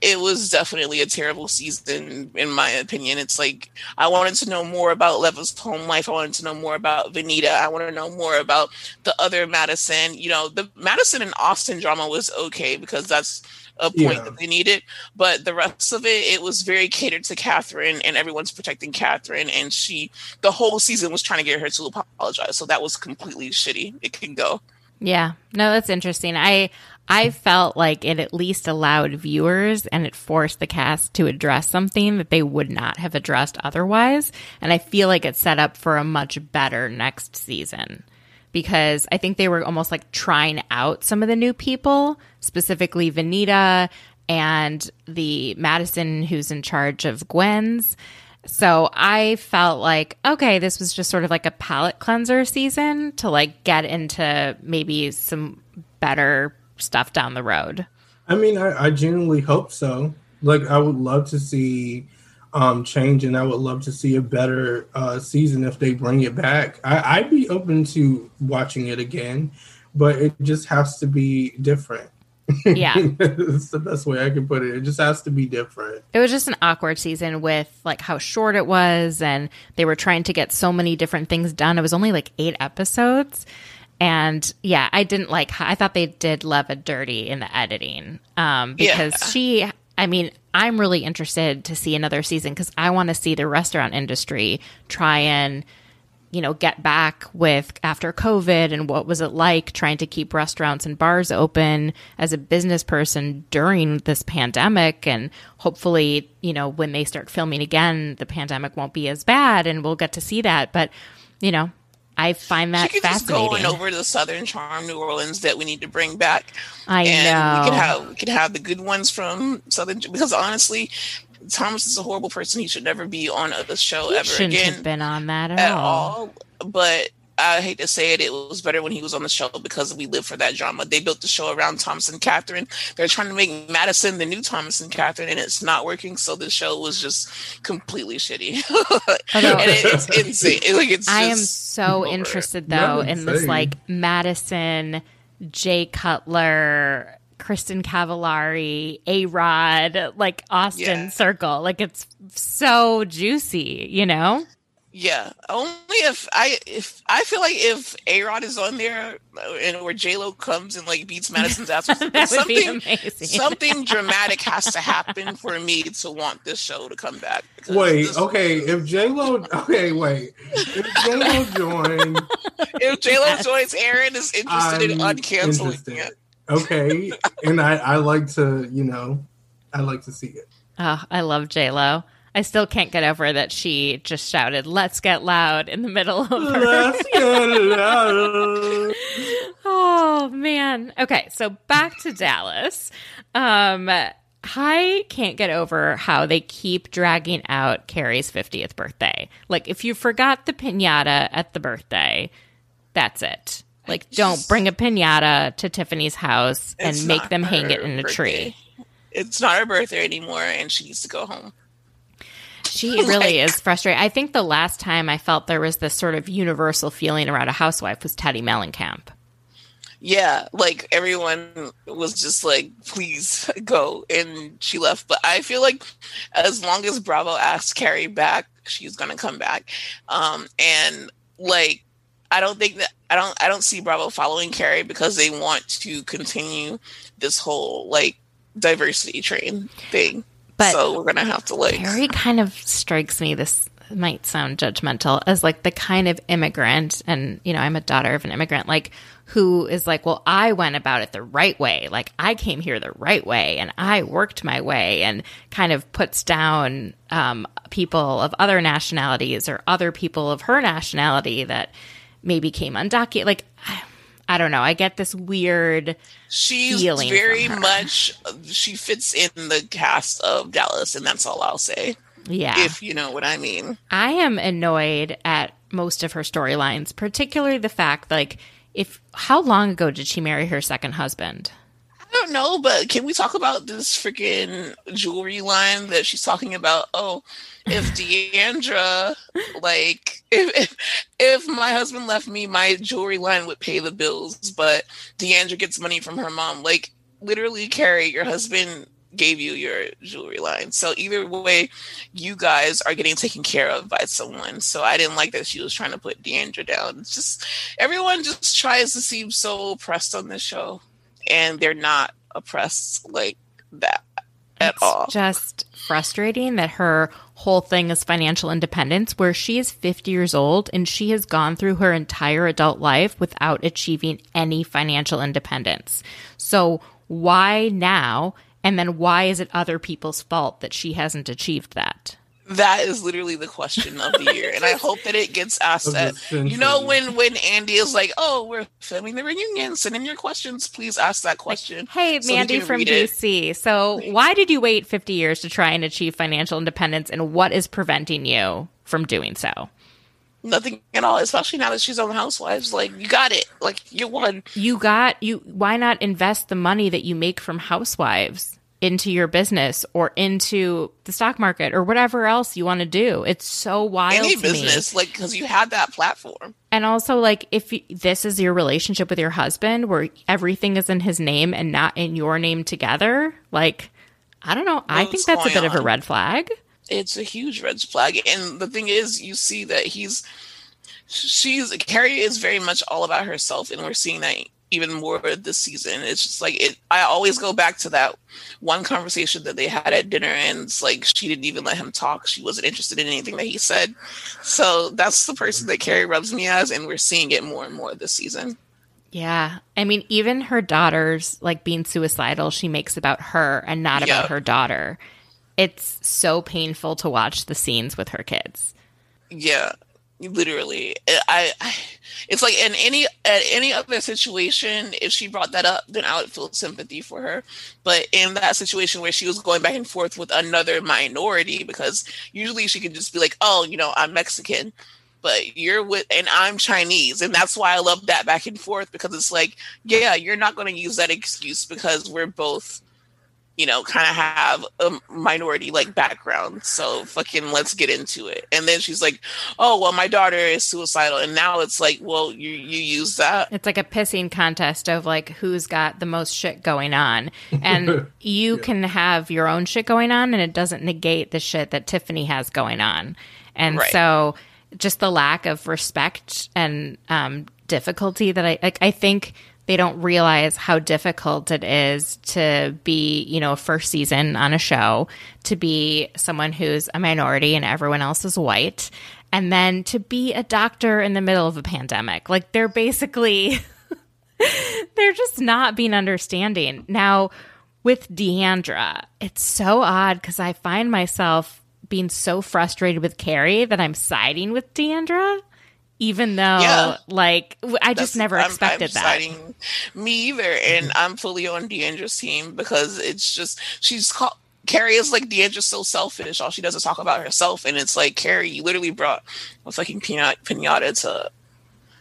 it was definitely a terrible season in my opinion. It's like I wanted to know more about Leva's home life. I wanted to know more about Venita. I want to know more about the other Madison. You know, the Madison and Austin drama was okay because that's a point yeah. that they needed. But the rest of it, it was very catered to Kathryn, and everyone's protecting Kathryn. And she, the whole season was trying to get her to apologize. So that was completely shitty. It can go. Yeah, no, that's interesting. I I felt like it at least allowed viewers and it forced the cast to address something that they would not have addressed otherwise. And I feel like it set up for a much better next season because I think they were almost like trying out some of the new people, specifically Venita and the Madison who's in charge of Gwen's. So I felt like, okay, this was just sort of like a palate cleanser season to like get into maybe some better stuff down the road. I mean, I, I genuinely hope so. Like, I would love to see um, change, and I would love to see a better uh, season if they bring it back. I, I'd be open to watching it again, but it just has to be different. Yeah. it's the best way I can put it. It just has to be different. It was just an awkward season with like how short it was and they were trying to get so many different things done. It was only like 8 episodes. And yeah, I didn't like I thought they did Leva dirty in the editing. Um because yeah. she I mean, I'm really interested to see another season cuz I want to see the restaurant industry try and you know, get back with after COVID and what was it like trying to keep restaurants and bars open as a business person during this pandemic. And hopefully, you know, when they start filming again, the pandemic won't be as bad and we'll get to see that. But, you know, I find that she fascinating. Just going over the Southern Charm, New Orleans, that we need to bring back. I and know we could have we could have the good ones from Southern because honestly, Thomas is a horrible person. He should never be on a show he ever shouldn't again. Have been on that at, at all. all. But I hate to say it, it was better when he was on the show because we live for that drama. They built the show around Thomas and Kathryn. They're trying to make Madison the new Thomas and Catherine, and it's not working. So the show was just completely shitty. and it, it's insane. It, like it's I am so interested though in this like Madison, Jay Cutler, Kristin Cavallari, A Rod, like Austin yeah. Circle. Like it's so juicy, you know? Yeah, only if I if I feel like if A Rod is on there uh, and where J Lo comes and like beats Madison's ass, something something dramatic has to happen for me to want this show to come back. Wait, okay, if J Lo, okay, wait, if J Lo joins, if J Lo joins, Aaron is interested I'm in uncanceling it. Okay, and I I like to you know I like to see it. Oh, I love J Lo. I still can't get over that she just shouted, "Let's get loud" in the middle of her. Let's get loud. oh man. Okay, so back to Dallas. Um, I can't get over how they keep dragging out Kary's 50th birthday. Like, if you forgot the pinata at the birthday, that's it. Like, don't bring a pinata to Tiffany's house and make them hang it in a tree. It's not her birthday anymore, and she needs to go home. She really like, is frustrated. I think the last time I felt there was this sort of universal feeling around a housewife was Teddi Mellencamp. Yeah, like everyone was just like, please go. And she left. But I feel like as long as Bravo asks Kary back, she's going to come back. Um, and like, I don't think that I don't I don't see Bravo following Kary because they want to continue this whole like diversity train thing. But so we're gonna have to like. Carrie kind of strikes me. This might sound judgmental as like the kind of immigrant, and you know, I'm a daughter of an immigrant, like who is like, well, I went about it the right way. Like I came here the right way, and I worked my way, and kind of puts down um, people of other nationalities or other people of her nationality that maybe came undocumented. Like. I don't know. I get this weird. She's very much. She fits in the cast of Dallas, and that's all I'll say. Yeah, if you know what I mean. I am annoyed at most of her storylines, particularly the fact like if how long ago did she marry her second husband? Don't know, but can we talk about this freaking jewelry line that she's talking about? Oh, if D'Andra, like, if, if, if my husband left me, my jewelry line would pay the bills, but D'Andra gets money from her mom. Like, literally, Kary, your husband gave you your jewelry line. So either way, you guys are getting taken care of by someone. So I didn't like that she was trying to put D'Andra down. It's just everyone just tries to seem so oppressed on this show and they're not oppressed like that at it's all. Just frustrating that her whole thing is financial independence, where she is 50 years old and she has gone through her entire adult life without achieving any financial independence. So, why now? And then, why is it other people's fault that she hasn't achieved that? That is literally the question of the year, and I hope that it gets asked. At, you know, when when Andy is like, "Oh, we're filming the reunion. Send in your questions. Please ask that question." Hey, so Mandy from DC. It. So, why did you wait fifty years to try and achieve financial independence, and what is preventing you from doing so? Nothing at all. Especially now that she's on Housewives. Like, you got it. Like, you won. You got you. Why not invest the money that you make from Housewives? Into your business or into the stock market or whatever else you want to do. It's so wild. Any business, me. like because you had that platform. And also, like if you, this is your relationship with your husband, where everything is in his name and not in your name together, like I don't know. I think that's a bit on? of a red flag. It's a huge red flag, and the thing is, you see that he's she's Kary is very much all about herself, and we're seeing that even more this season. It's just like it. I always go back to that one conversation that they had at dinner, and it's like she didn't even let him talk. She wasn't interested in anything that he said. So that's the person that Kary rubs me as, and we're seeing it more and more this season. Yeah. I mean, even her daughter's like being suicidal, she makes about her and not about her daughter. It's so painful to watch the scenes with her kids. Yeah literally eh, I, I, it's like in any at any other situation if she brought that up then i would feel sympathy for her but in that situation where she was going back and forth with another minority because usually she can just be like oh you know i'm mexican but you're with, and I'm Chinese. And that's why I love that back and forth because it's like, yeah, you're not going to use that excuse because we're both you know, kind of have a minority like background. So fucking let's get into it. And then she's like, "Oh, well, my daughter is suicidal." And now it's like, "Well, you you use that." It's like a pissing contest of like who's got the most shit going on. And you yeah. can have your own shit going on and it doesn't negate the shit that Tiffany has going on. And right. so just the lack of respect and um, difficulty that I like I think they don't realize how difficult it is to be, you know, first season on a show, to be someone who's a minority and everyone else is white, and then to be a doctor in the middle of a pandemic. Like they're basically they're just not being understanding. Now, with D'Andra, it's so odd because I find myself being so frustrated with Kary that I'm siding with D'Andra even though yeah. like I just That's, never expected I'm, I'm that. Me either, and I'm fully on D'Andra's team because it's just she's called. Kary is like D'Andra's so selfish. All she does is talk about herself, and it's like Kary, you literally brought a fucking pinata, pinata to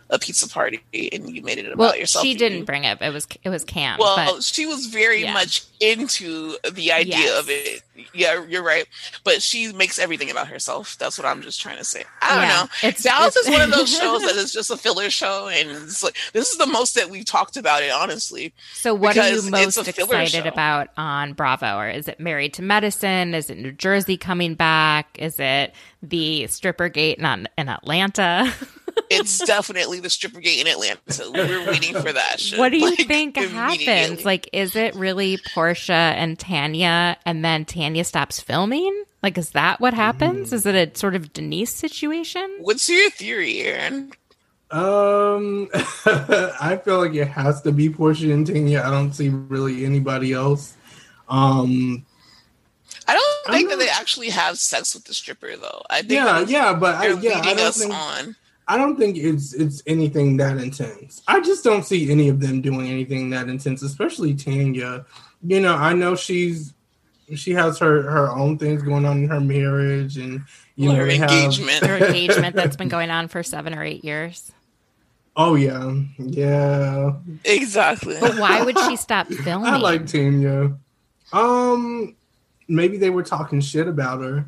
a pizza party and you made it about well, yourself. She didn't bring it. It was it was Kam. Well, she was very yeah. much into the idea yes. of it. Yeah, you're right. But she makes everything about herself. That's what I'm just trying to say. I don't yeah. know. It's, Dallas it's, is one of those shows that is just a filler show, and it's like this is the most that we've talked about it. Honestly. So, what are you most excited show. about on Bravo? Or is it Married to Medicine? Is it New Jersey coming back? Is it the stripper gate in, in Atlanta? it's definitely the stripper gate in Atlanta. So we're waiting for that. Shit. What do you like, think happens? Like, is it really Porsha and Tanya, and then Tanya stops filming? Like, is that what happens? Mm. Is it a sort of Denise situation? What's your theory, Aaron? Um, I feel like it has to be Porsha and Tanya. I don't see really anybody else. Um, I don't think that they actually have sex with the stripper though. I think yeah, yeah, but I, yeah, I don't think, on. I don't think it's it's anything that intense. I just don't see any of them doing anything that intense, especially Tanya. You know, I know she's she has her her own things going on in her marriage and you well, know her engagement have... her engagement that's been going on for seven or eight years. Oh yeah, yeah, exactly. But why would she stop filming? I like Tanya. Um, maybe they were talking shit about her.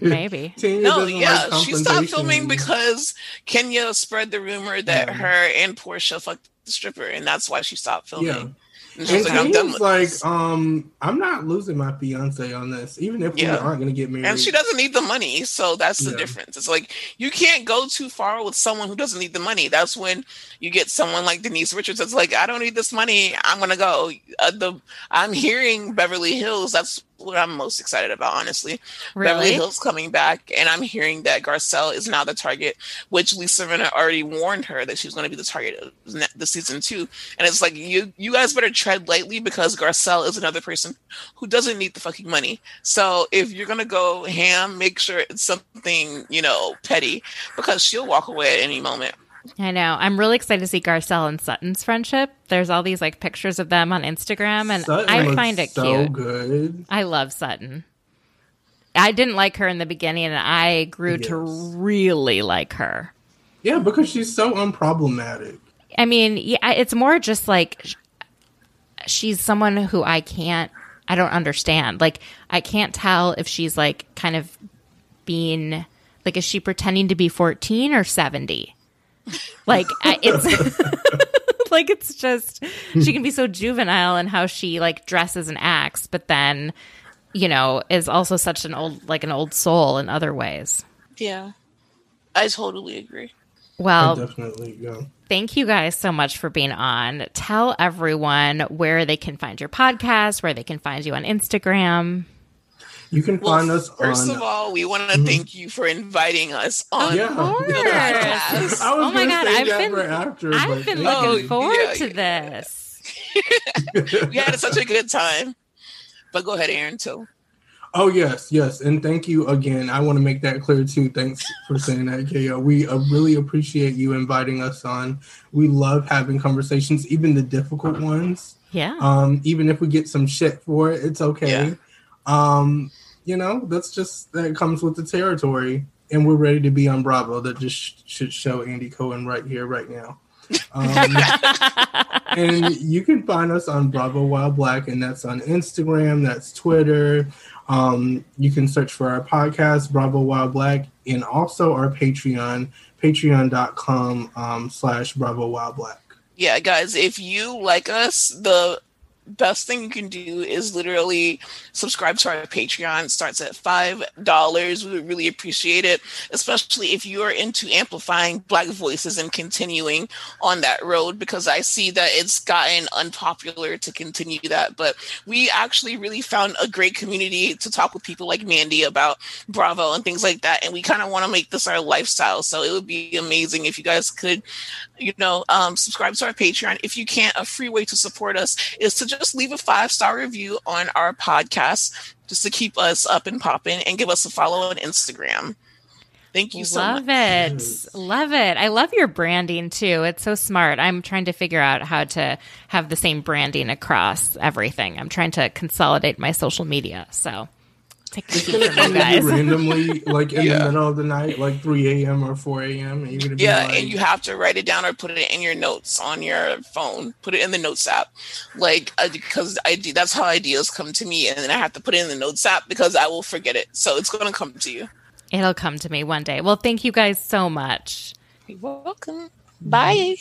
Maybe. no, yeah, like she stopped filming because Kenya spread the rumor that yeah. her and Porsha fucked the stripper, and that's why she stopped filming. Yeah. And, and like, I'm done with like, this. um, I'm not losing my fiance on this, even if yeah. we aren't going to get married. And she doesn't need the money, so that's the yeah. difference. It's like you can't go too far with someone who doesn't need the money. That's when you get someone like Denise Richards It's like, I don't need this money. I'm going to go. Uh, the I'm hearing Beverly Hills. That's what I'm most excited about, honestly. Really? Beverly Hills coming back, and I'm hearing that Garcelle is now the target, which Lisa Rinna already warned her that she was going to be the target of the season two. And it's like you, you guys better tread lightly because Garcelle is another person who doesn't need the fucking money. So if you're going to go ham, make sure it's something you know petty because she'll walk away at any moment. I know. I'm really excited to see Garcelle and Sutton's friendship. There's all these like pictures of them on Instagram, and Sutton I find it so cute. Good. I love Sutton. I didn't like her in the beginning, and I grew yes. to really like her. Yeah, because she's so unproblematic. I mean, yeah, it's more just like she's someone who I can't, I don't understand. Like, I can't tell if she's like kind of being like, is she pretending to be 14 or 70? Like it's like it's just she can be so juvenile in how she like dresses and acts, but then you know is also such an old like an old soul in other ways. Yeah, I totally agree. Well, I definitely yeah. Thank you guys so much for being on. Tell everyone where they can find your podcast, where they can find you on Instagram. You can well, find us first on, of all, we want to mm-hmm. thank you for inviting us on yeah. the podcast. oh my god, I've been after, I've been looking you. forward yeah, to yeah. this. we had such a good time. But go ahead, Aaron, too. Oh yes, yes, and thank you again. I want to make that clear too. Thanks for saying that, KO. We uh, really appreciate you inviting us on. We love having conversations, even the difficult ones. Yeah. Um, even if we get some shit for it, it's okay. Yeah. Um, you know, that's just that comes with the territory. and we're ready to be on Bravo. That just should show Andy Cohen right here, right now. Um, and you can find us on Bravo While Black, and that's on Instagram, that's Twitter. Um, you can search for our podcast, Bravo While Black, and also our Patreon, patreon.com um, slash Bravo While Black. Yeah, guys, if you like us, the best thing you can do is literally subscribe to our Patreon. It starts at five dollars. We would really appreciate it, especially if you are into amplifying Black voices and continuing on that road. Because I see that it's gotten unpopular to continue that, but we actually really found a great community to talk with people like Mandy about Bravo and things like that. And we kind of want to make this our lifestyle. So it would be amazing if you guys could, you know, um, subscribe to our Patreon. If you can't, a free way to support us is to just leave a five star review on our podcast just to keep us up and popping and give us a follow on Instagram. Thank you so much. love much. it. Love it. I love your branding too. It's so smart. I'm trying to figure out how to have the same branding across everything. I'm trying to consolidate my social media. So take the cue from you guys. randomly, like in Yeah. the middle of the night, like 3 a.m. or 4 a.m. And you're gonna be Yeah, like, and you have to write it down or put it in your notes on your phone. Put it in the notes app, like uh, because I do. That's how ideas come to me, and then I have to put it in the notes app because I will forget it. So it's gonna come to you. It'll come to me one day. Well, thank you guys so much. You're welcome. Bye.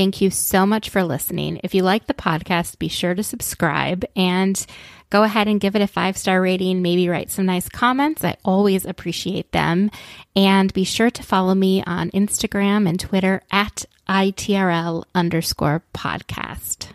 Thank you so much for listening. If you like the podcast, be sure to subscribe and go ahead and give it a five star rating. Maybe write some nice comments. I always appreciate them. And be sure to follow me on Instagram and Twitter at ITRL underscore podcast.